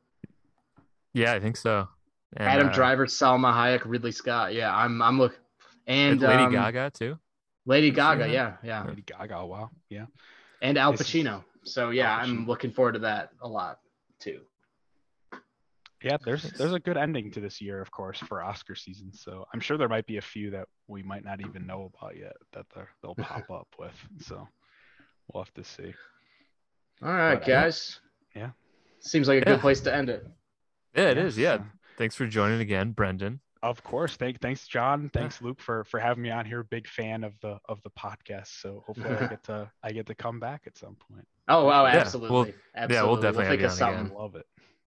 Yeah, I think so. And, Adam uh, Driver, Salma Hayek, Ridley Scott. Yeah, I'm I'm looking. And Lady um, Gaga too. Lady Have you seen Gaga, yeah, yeah, Lady Gaga. Wow. Yeah. and Al This is- Pacino. So yeah, Al I'm looking forward to that a lot too. Yeah. There's there's a good ending to this year, of course, for Oscar season. So I'm sure there might be a few that we might not even know about yet that they're, they'll pop up with. So we'll have to see. All right, But, uh, guys. yeah. Seems like a Yeah. good place to end it. Yeah, it is. Yeah. so- Thanks for joining again, Brendon. Of course. Thank, thanks, John. Thanks, Luke, for for having me on here. Big fan of the of the podcast. So hopefully I get to I get to come back at some point. Oh wow, Yeah, absolutely. we'll- absolutely. yeah, we'll definitely think have of you on something. again. Love it.